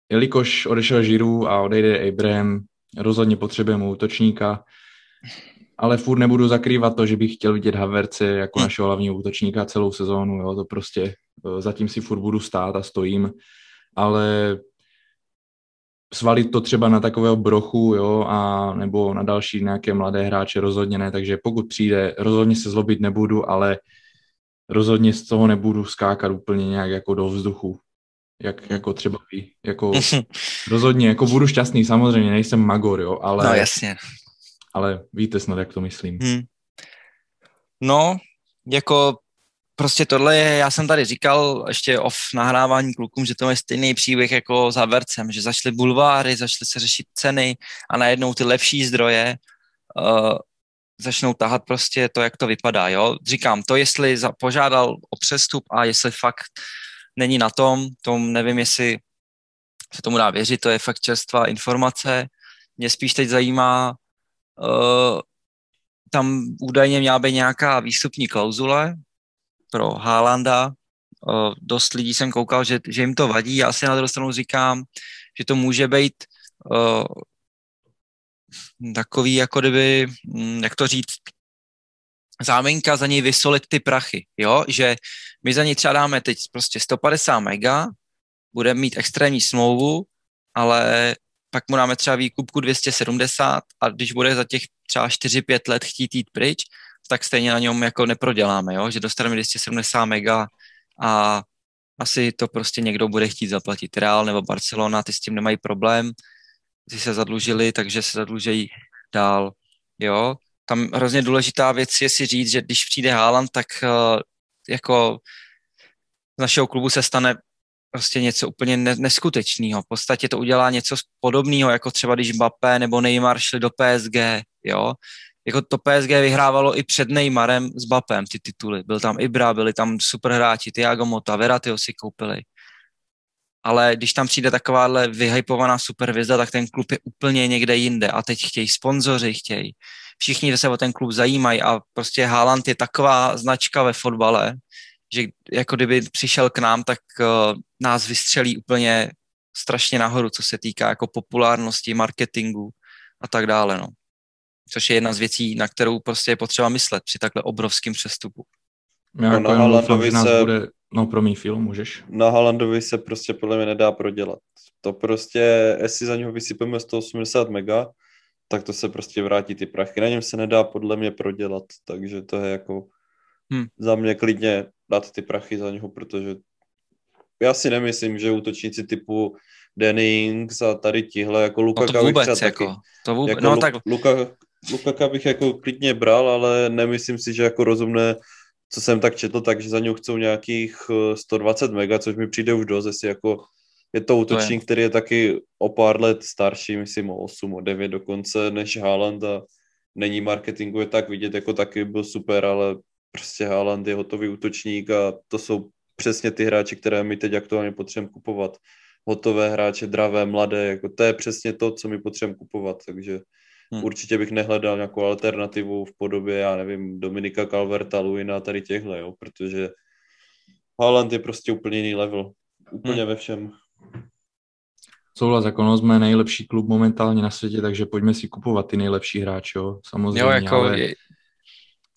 jelikož odešel Žiru a odejde Abraham, rozhodně potřebujeme útočníka ale furt nebudu zakrývat to, že bych chtěl vidět Haverce jako hmm. našeho hlavního útočníka celou sezónu, jo, to prostě e, zatím si furt budu stát a stojím, ale svalit to třeba na takového brochu, jo, a nebo na další nějaké mladé hráče rozhodně ne, takže pokud přijde, rozhodně se zlobit nebudu, ale rozhodně z toho nebudu skákat úplně nějak jako do vzduchu, jak jako třeba vy, jako rozhodně, jako budu šťastný, samozřejmě nejsem magor, jo, ale... No jasně ale víte snad, jak to myslím. Hmm. No, jako prostě tohle je, já jsem tady říkal ještě off nahrávání klukům, že to je stejný příběh jako za Vercem, že zašly bulváry, zašly se řešit ceny a najednou ty lepší zdroje uh, začnou tahat prostě to, jak to vypadá, jo. Říkám, to jestli za, požádal o přestup a jestli fakt není na tom, tom nevím, jestli se tomu dá věřit, to je fakt čerstvá informace. Mě spíš teď zajímá, Uh, tam údajně měla být nějaká výstupní klauzule pro Haalanda. Uh, dost lidí jsem koukal, že, že jim to vadí. Já si na druhou stranu říkám, že to může být uh, takový, jako kdyby, hm, jak to říct, záminka za něj vysolit ty prachy, jo, že my za něj třeba dáme teď prostě 150 mega, budeme mít extrémní smlouvu, ale pak mu dáme třeba výkupku 270 a když bude za těch třeba 4-5 let chtít jít pryč, tak stejně na něm jako neproděláme, jo? že dostaneme 270 mega a asi to prostě někdo bude chtít zaplatit. Real nebo Barcelona, ty s tím nemají problém, ty se zadlužili, takže se zadlužejí dál, jo. Tam hrozně důležitá věc je si říct, že když přijde Haaland, tak uh, jako z našeho klubu se stane prostě něco úplně neskutečného. V podstatě to udělá něco podobného, jako třeba když Mbappé nebo Neymar šli do PSG, jo. Jako to PSG vyhrávalo i před Neymarem s Mbappem ty tituly. Byl tam Ibra, byli tam super hráči, Thiago Mota, Verratio si koupili. Ale když tam přijde takováhle vyhypovaná supervizda, tak ten klub je úplně někde jinde a teď chtějí sponzoři, chtějí. Všichni se o ten klub zajímají a prostě Haaland je taková značka ve fotbale, že jako kdyby přišel k nám, tak uh, nás vystřelí úplně strašně nahoru, co se týká jako populárnosti, marketingu a tak dále, no. Což je jedna z věcí, na kterou prostě je potřeba myslet při takhle obrovském přestupu. Já no, jako na Halandovi se... Bude... No, promiň, film, můžeš. Na Halandovi se prostě podle mě nedá prodělat. To prostě, jestli za něho vysypeme 180 mega, tak to se prostě vrátí ty prachy. Na něm se nedá podle mě prodělat, takže to je jako hmm. za mě klidně dát ty prachy za něho, protože já si nemyslím, že útočníci typu Dennings a tady tihle, jako Luka no to vůbec, jako, taky, to vůbec, jako no Lu, tak... Luka, Lukaka bych jako klidně bral, ale nemyslím si, že jako rozumné, co jsem tak četl, takže za něj chcou nějakých 120 eh, mega, což mi přijde už dost, jestli jako je to útočník, to je. který je taky o pár let starší, myslím o 8, o 9 dokonce, než Haaland a není marketingu je tak vidět, jako taky byl super, ale prostě Haaland je hotový útočník a to jsou přesně ty hráči, které my teď aktuálně potřebujeme kupovat. Hotové hráče, dravé, mladé, jako to je přesně to, co my potřebujeme kupovat, takže hmm. určitě bych nehledal nějakou alternativu v podobě, já nevím, Dominika Calverta, Luina, tady těchhle, jo, protože Haaland je prostě úplně jiný level, úplně hmm. ve všem. Souhlas, jako no, jsme nejlepší klub momentálně na světě, takže pojďme si kupovat ty nejlepší hráče, jo, samozřejmě. Jo, jako ale... je,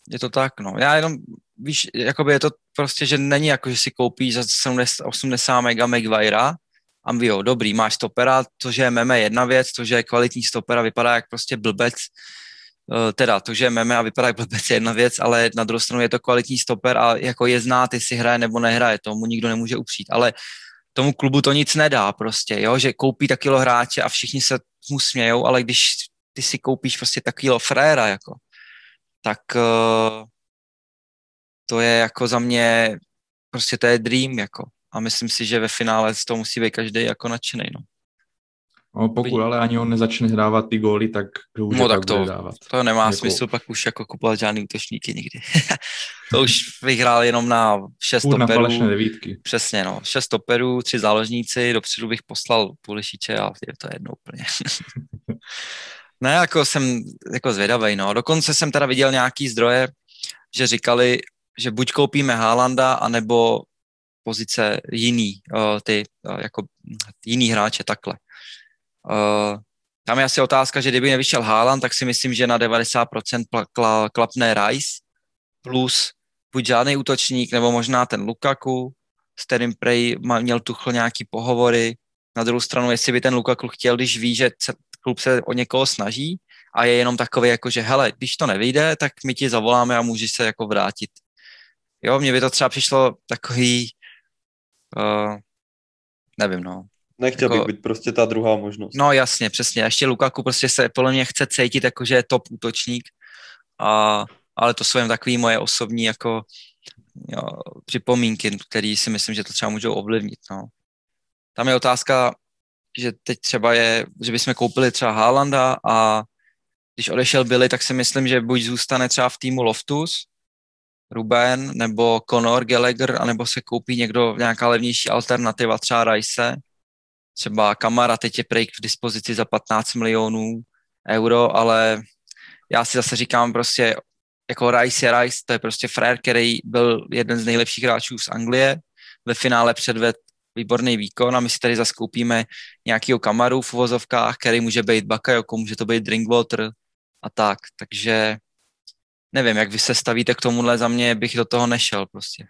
je to tak, no. Já jenom, víš, jakoby je to prostě, že není jako, že si koupíš za 70, 80 mega Maguirea a jo, dobrý, máš stopera, to, že je meme jedna věc, to, že je kvalitní stopera, vypadá jak prostě blbec, eh, teda to, že je meme a vypadá jak blbec je jedna věc, ale na druhou stranu je to kvalitní stoper a jako je znát, jestli hraje nebo nehraje, tomu nikdo nemůže upřít, ale tomu klubu to nic nedá prostě, jo, že koupí takýho hráče a všichni se mu smějou, ale když ty si koupíš prostě takovýho fréra, jako, tak uh, to je jako za mě, prostě to je dream, jako. A myslím si, že ve finále z toho musí být každý jako nadšený, no. No, pokud ale ani on nezačne dávat ty góly, tak kdo už no, tak to, dávat. to nemá jako... smysl pak už jako kupovat žádný útočníky nikdy. to už vyhrál jenom na šest Půl toperů. Na devítky. Přesně, no. Šest toperů, tři záložníci, dopředu bych poslal Pulišiče a je to jedno úplně. ne, jako jsem jako zvědavý, no. Dokonce jsem teda viděl nějaký zdroje, že říkali, že buď koupíme Haalanda, anebo pozice jiný, uh, ty uh, jako jiný hráče takhle. Uh, tam je asi otázka, že kdyby nevyšel Haaland, tak si myslím, že na 90% pl- klapne Rice plus buď žádný útočník, nebo možná ten Lukaku, s kterým Prej měl Tuchl nějaký pohovory. Na druhou stranu, jestli by ten Lukaku chtěl, když ví, že klub se o někoho snaží a je jenom takový, jako že hele, když to nevyjde, tak my ti zavoláme a můžeš se jako vrátit. Jo, mně by to třeba přišlo takový, uh, nevím, no, Nechtěl jako, bych být prostě ta druhá možnost. No jasně, přesně. A ještě Lukaku prostě se podle mě chce cítit jako, že je top útočník. A, ale to jsou jen takové moje osobní jako jo, připomínky, které si myslím, že to třeba můžou ovlivnit. No. Tam je otázka, že teď třeba je, že bychom koupili třeba Haalanda a když odešel Billy, tak si myslím, že buď zůstane třeba v týmu Loftus, Ruben, nebo Conor Gallagher, anebo se koupí někdo, nějaká levnější alternativa, třeba Rice, třeba Kamara teď je prej k dispozici za 15 milionů euro, ale já si zase říkám prostě, jako Rice je Rice, to je prostě frér, který byl jeden z nejlepších hráčů z Anglie, ve finále předved výborný výkon a my si tady zaskoupíme nějakýho kamaru v uvozovkách, který může být Bakayoko, může to být Drinkwater a tak, takže nevím, jak vy se stavíte k tomuhle, za mě bych do toho nešel prostě.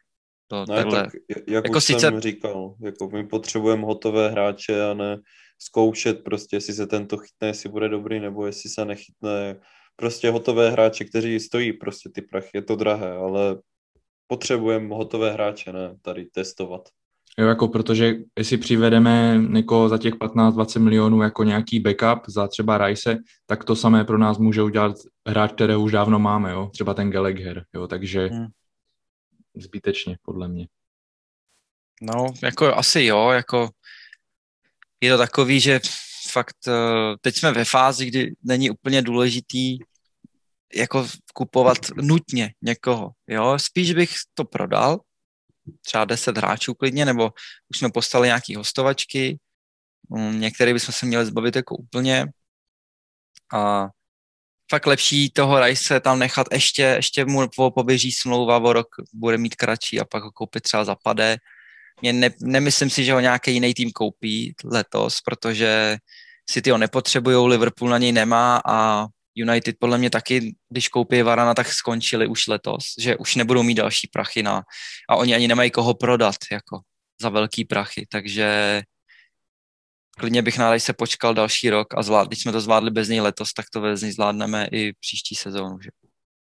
To, ne, takhle. tak jak jako už sice... jsem říkal, jako my potřebujeme hotové hráče a ne zkoušet prostě, jestli se tento chytne, jestli bude dobrý, nebo jestli se nechytne. Prostě hotové hráče, kteří stojí prostě ty prachy, je to drahé, ale potřebujeme hotové hráče, ne tady testovat. Jo, jako protože jestli přivedeme někoho za těch 15-20 milionů jako nějaký backup za třeba Rice, tak to samé pro nás může udělat hráč, kterého už dávno máme, jo, třeba ten Gallagher, jo, takže hmm zbytečně, podle mě. No, jako asi jo, jako je to takový, že fakt eh, teď jsme ve fázi, kdy není úplně důležitý jako kupovat nutně někoho, jo, spíš bych to prodal, třeba 10 hráčů klidně, nebo už jsme postali nějaký hostovačky, mm, některé bychom se měli zbavit jako úplně. A fakt lepší toho Rajse tam nechat ještě, ještě mu poběží smlouva o rok, bude mít kratší a pak ho koupit třeba zapade. Ne, nemyslím si, že ho nějaký jiný tým koupí letos, protože City ho nepotřebují, Liverpool na něj nemá a United podle mě taky, když koupí Varana, tak skončili už letos, že už nebudou mít další prachy na, a oni ani nemají koho prodat jako za velký prachy, takže klidně bych nádej se počkal další rok a zvlád, když jsme to zvládli bez něj letos, tak to bez něj zvládneme i příští sezónu. Že?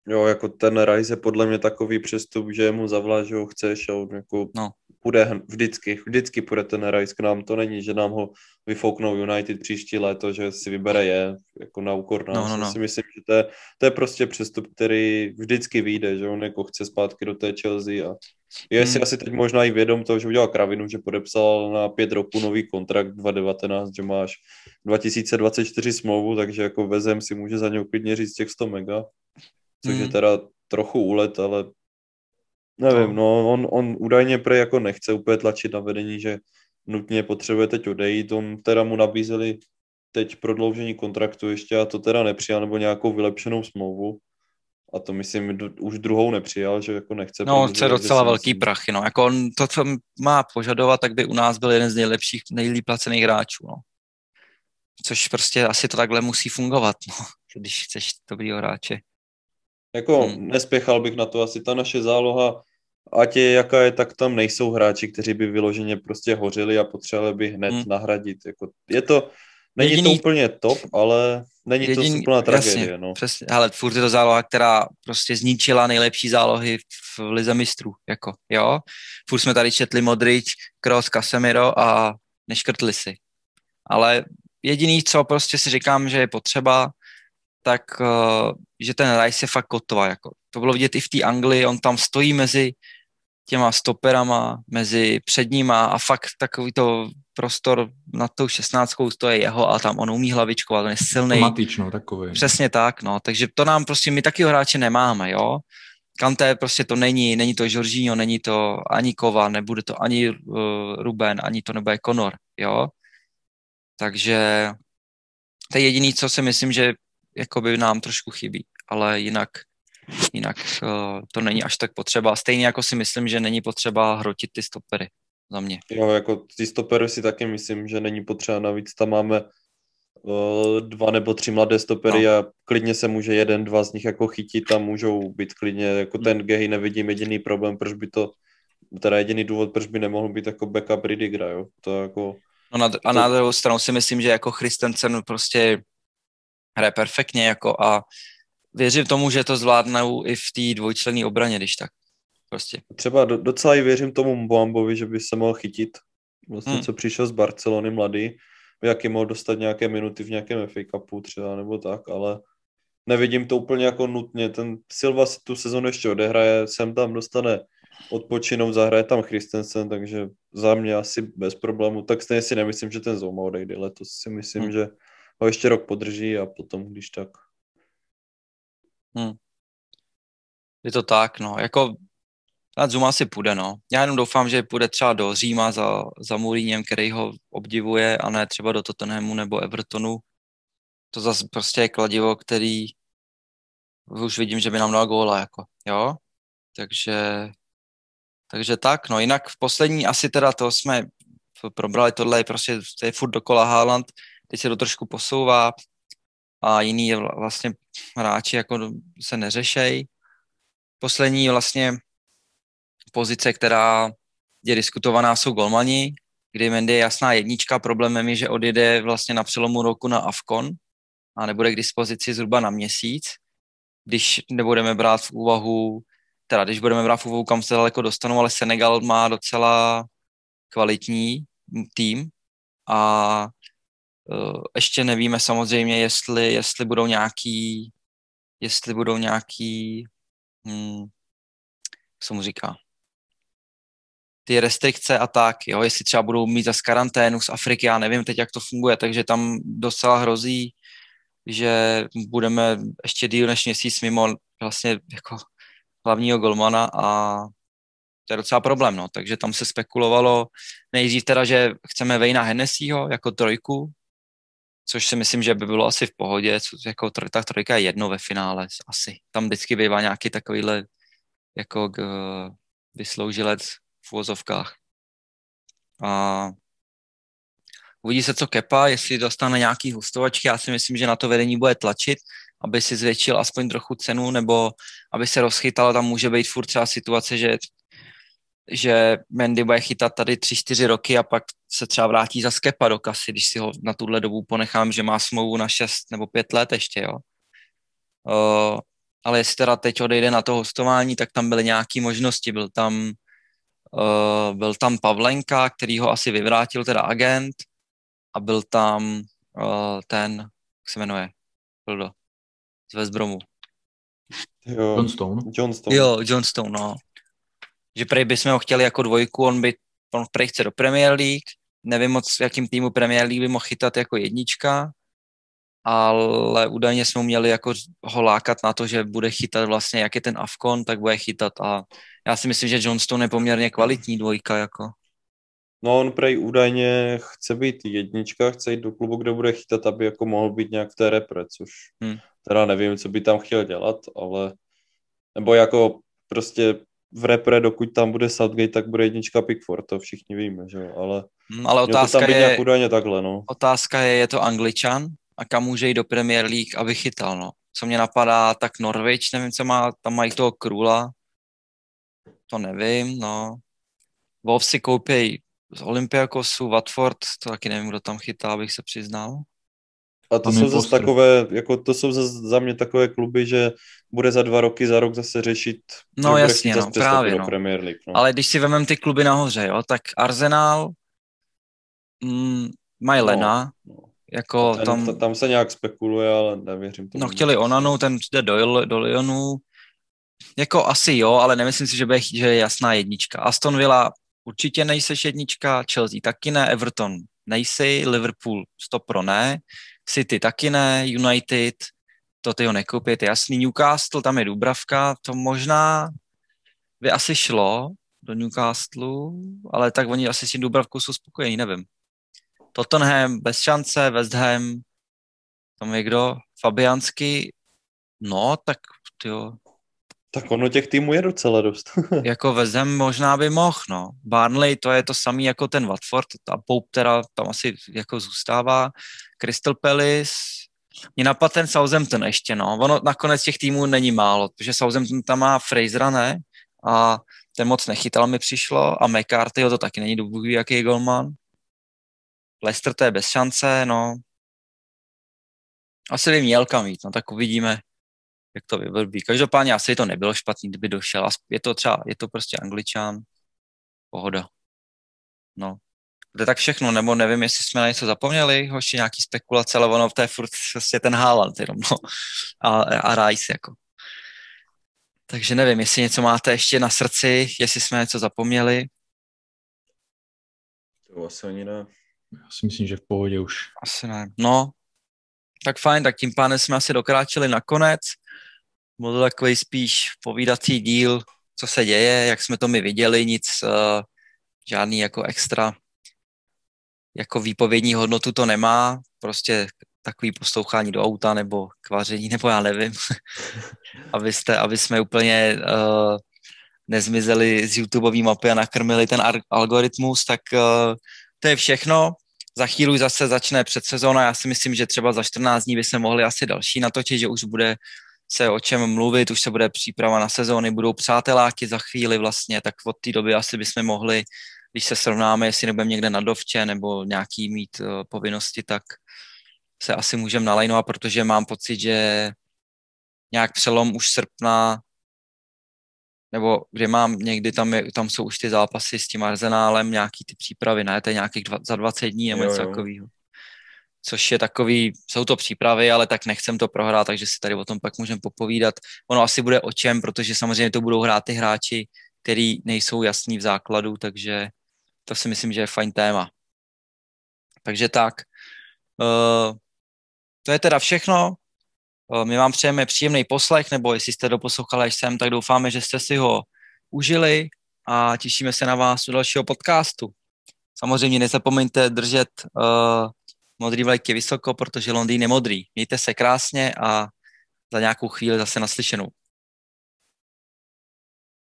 Jo, jako ten Rice je podle mě takový přestup, že mu zavláš, že ho chceš a on jako no. Půjde vždycky, vždycky půjde ten Rice k nám, to není, že nám ho vyfouknou United příští léto, že si vybere je jako na úkor nás. No, no, no. si myslím, že to je, to je prostě přestup, který vždycky vyjde, že on jako chce zpátky do té Chelsea a je si hmm. asi teď možná i vědom toho, že udělal kravinu, že podepsal na pět roku nový kontrakt 2019, že máš 2024 smlouvu, takže jako vezem si může za něj klidně říct těch 100 mega, což hmm. je teda trochu úlet, ale nevím, no on, on údajně prej jako nechce úplně tlačit na vedení, že nutně potřebuje teď odejít, on teda mu nabízeli teď prodloužení kontraktu ještě a to teda nepřijal, nebo nějakou vylepšenou smlouvu, a to myslím už druhou nepřijal, že jako nechce. No, on chce docela velký myslím... prachy, no. Jako on to, co má požadovat, tak by u nás byl jeden z nejlepších, nejlíp placených hráčů, no. Což prostě asi to takhle musí fungovat, no, když chceš dobrýho hráče. Jako hmm. nespěchal bych na to, asi ta naše záloha, ať je jaká je, tak tam nejsou hráči, kteří by vyloženě prostě hořili a potřebovali by hned hmm. nahradit. Jako, je to, Není Jediný... to úplně top, ale není Jediný... to úplná tragédie. Jasně, no. přesně. Ale furt je to záloha, která prostě zničila nejlepší zálohy v lize mistrů. Jako, jo? Furt jsme tady četli Modrič, Kroos, Casemiro a neškrtli si. Ale jediný, co prostě si říkám, že je potřeba, tak uh, že ten Rice je fakt kotva. Jako. To bylo vidět i v té Anglii, on tam stojí mezi těma stoperama, mezi předníma a fakt takový to prostor nad tou šestnáctkou, to je jeho a tam on umí hlavičkovat, on je silný. Matično takový. Přesně tak, no, takže to nám prostě, my taky hráče nemáme, jo. Kante prostě to není, není to Jorginho, není to ani Kova, nebude to ani uh, Ruben, ani to nebude Conor, jo. Takže to je jediný, co si myslím, že jakoby nám trošku chybí, ale jinak jinak uh, to není až tak potřeba. Stejně jako si myslím, že není potřeba hrotit ty stopery za mě. Jo, jako ty stopery si taky myslím, že není potřeba. Navíc tam máme uh, dva nebo tři mladé stopery no. a klidně se může jeden, dva z nich jako chytit a můžou být klidně, jako ten Gehy nevidím jediný problém, proč by to, teda jediný důvod, proč by nemohl být jako backup Ridigera, jo. To jako... No na, a na druhou stranu si myslím, že jako Christensen prostě hraje perfektně jako a věřím tomu, že to zvládnou i v té dvojčlenné obraně, když tak. Prostě. Třeba do, docela i věřím tomu Mbambovi, že by se mohl chytit. Vlastně, hmm. co přišel z Barcelony mladý, jaký mohl dostat nějaké minuty v nějakém FA Cupu třeba, nebo tak, ale nevidím to úplně jako nutně. Ten Silva si tu sezonu ještě odehraje, sem tam dostane odpočinou, zahraje tam Christensen, takže za mě asi bez problému. Tak stejně si nemyslím, že ten Zoma odejde letos. Si myslím, hmm. že ho ještě rok podrží a potom, když tak. Hmm. Je to tak, no. Jako na Zuma si půjde, no. Já jenom doufám, že půjde třeba do Říma za, za Mourinhem, který ho obdivuje, a ne třeba do Tottenhamu nebo Evertonu. To zase prostě je kladivo, který už vidím, že by nám dal góla, jako, jo. Takže, takže tak, no. Jinak v poslední asi teda to jsme probrali, tohle je prostě, to je furt dokola Haaland, teď se to trošku posouvá a jiný vlastně hráči jako se neřešej. Poslední vlastně pozice, která je diskutovaná, jsou golmani, kdy Mendy je jasná jednička. Problémem je, že odjede vlastně na přelomu roku na Avkon a nebude k dispozici zhruba na měsíc. Když nebudeme brát v úvahu, teda když budeme brát v úvahu, kam se daleko dostanou, ale Senegal má docela kvalitní tým a ještě nevíme samozřejmě, jestli, jestli budou nějaký, jestli budou nějaký, hmm, co mu říká, ty restrikce a tak, jo, jestli třeba budou mít zase karanténu z Afriky, já nevím teď, jak to funguje, takže tam docela hrozí, že budeme ještě díl než měsíc mimo vlastně jako hlavního golmana a to je docela problém, no. Takže tam se spekulovalo nejdřív teda, že chceme Vejna Hennessyho jako trojku, což si myslím, že by bylo asi v pohodě, co, jako ta trojka je jedno ve finále, asi. Tam vždycky bývá nějaký takovýhle jako g, vysloužilec v vozovkách. A uvidí se, co Kepa, jestli dostane nějaký hostovačky, já si myslím, že na to vedení bude tlačit, aby si zvětšil aspoň trochu cenu, nebo aby se rozchytal, tam může být furt třeba situace, že že Mendy bude chytat tady 3-4 roky a pak se třeba vrátí za Skepa do kasy, když si ho na tuhle dobu ponechám, že má smlouvu na 6 nebo 5 let ještě, jo. Uh, ale jestli teda teď odejde na to hostování, tak tam byly nějaké možnosti. Byl tam, uh, byl tam Pavlenka, který ho asi vyvrátil, teda agent, a byl tam uh, ten, jak se jmenuje, byl do, z Westbromu. Jo, Johnstone. Johnstone. Jo, Johnstone, no že prej bychom ho chtěli jako dvojku, on by, on prej chce do Premier League, nevím moc, v jakým týmu Premier League by mohl chytat jako jednička, ale údajně jsme měli jako ho lákat na to, že bude chytat vlastně, jak je ten Avkon, tak bude chytat a já si myslím, že Johnston je poměrně kvalitní dvojka jako. No on prej údajně chce být jednička, chce jít do klubu, kde bude chytat, aby jako mohl být nějak v té repre, což hmm. teda nevím, co by tam chtěl dělat, ale nebo jako prostě v repre, dokud tam bude Southgate, tak bude jednička Pickford, to všichni víme, že jo, ale, hmm, ale otázka tam je, údajně takhle, no. Otázka je, je to Angličan a kam může jít do Premier League, aby chytal, no. Co mě napadá, tak Norwich, nevím, co má, tam mají toho Krula, to nevím, no. Wolves si koupí z Olympiakosu, Watford, to taky nevím, kdo tam chytá, abych se přiznal. A to jsou zase takové, jako to jsou zase za mě takové kluby, že bude za dva roky, za rok zase řešit. No jasně, no, právě. No. Premier League, no. Ale když si vezmeme ty kluby nahoře, jo, tak Arsenal mm, mají no, Lena, no. jako ten, tam... Tam se nějak spekuluje, ale nevěřím tomu. No chtěli Onanu, ten jde do, do Lyonu, jako asi jo, ale nemyslím si, že, bude, že je jasná jednička. Aston Villa určitě nejseš jednička, Chelsea taky ne, Everton nejsi, Liverpool stop pro ne, City taky ne, United, to ty ho nekoupit, jasný, Newcastle, tam je Dubravka, to možná by asi šlo do Newcastle, ale tak oni asi s tím Dubravkou jsou spokojení, nevím. Tottenham bez šance, West Ham, tam je kdo, Fabiansky, no, tak jo. Tak ono těch týmů je docela dost. jako Ham možná by mohl, no. Barnley to je to samý jako ten Watford, a Pope teda tam asi jako zůstává. Crystal Palace, mě napadl ten Southampton ještě, no. Ono nakonec těch týmů není málo, protože Southampton tam má Frasera, ne? A ten moc nechytal mi přišlo a McCarthy, to taky není dobrý, jaký je golman. Leicester to je bez šance, no. Asi by měl kam jít, no tak uvidíme, jak to vyvrbí. Každopádně asi to nebylo špatný, kdyby došel. Je to třeba, je to prostě angličan, pohoda. No. To je tak všechno, nebo nevím, jestli jsme na něco zapomněli, hoši nějaký spekulace, ale ono to je furt prostě ten Haaland jenom, no. A, a Rice jako. Takže nevím, jestli něco máte ještě na srdci, jestli jsme něco zapomněli. To asi ani ne. Já si myslím, že v pohodě už. Asi ne. No, tak fajn, tak tím pádem jsme asi dokráčeli na konec. Byl to takový spíš povídací díl, co se děje, jak jsme to my viděli, nic, uh, žádný jako extra jako výpovědní hodnotu to nemá, prostě takový poslouchání do auta nebo kvaření, nebo já nevím, abyste, aby jsme úplně uh, nezmizeli z YouTubeové mapy a nakrmili ten algoritmus, tak uh, to je všechno. Za chvíli zase začne předsezóna, já si myslím, že třeba za 14 dní by se mohli asi další natočit, že už bude se o čem mluvit, už se bude příprava na sezóny, budou přáteláky za chvíli vlastně, tak od té doby asi bychom mohli když se srovnáme, jestli nebudeme někde na dovče nebo nějaký mít uh, povinnosti, tak se asi můžeme nalajnovat, protože mám pocit, že nějak přelom už srpna, nebo kde mám někdy, tam, je, tam jsou už ty zápasy s tím arzenálem, nějaký ty přípravy, ne, to je nějakých dva, za 20 dní nebo něco takového. Což je takový, jsou to přípravy, ale tak nechcem to prohrát, takže si tady o tom pak můžeme popovídat. Ono asi bude o čem, protože samozřejmě to budou hrát ty hráči, který nejsou jasný v základu, takže to si myslím, že je fajn téma. Takže tak. Uh, to je teda všechno. Uh, my vám přejeme příjemný poslech, nebo jestli jste doposlouchali až sem, tak doufáme, že jste si ho užili a těšíme se na vás u dalšího podcastu. Samozřejmě nezapomeňte držet uh, modrý vlajky vysoko, protože Londýn je modrý. Mějte se krásně a za nějakou chvíli zase naslyšenou.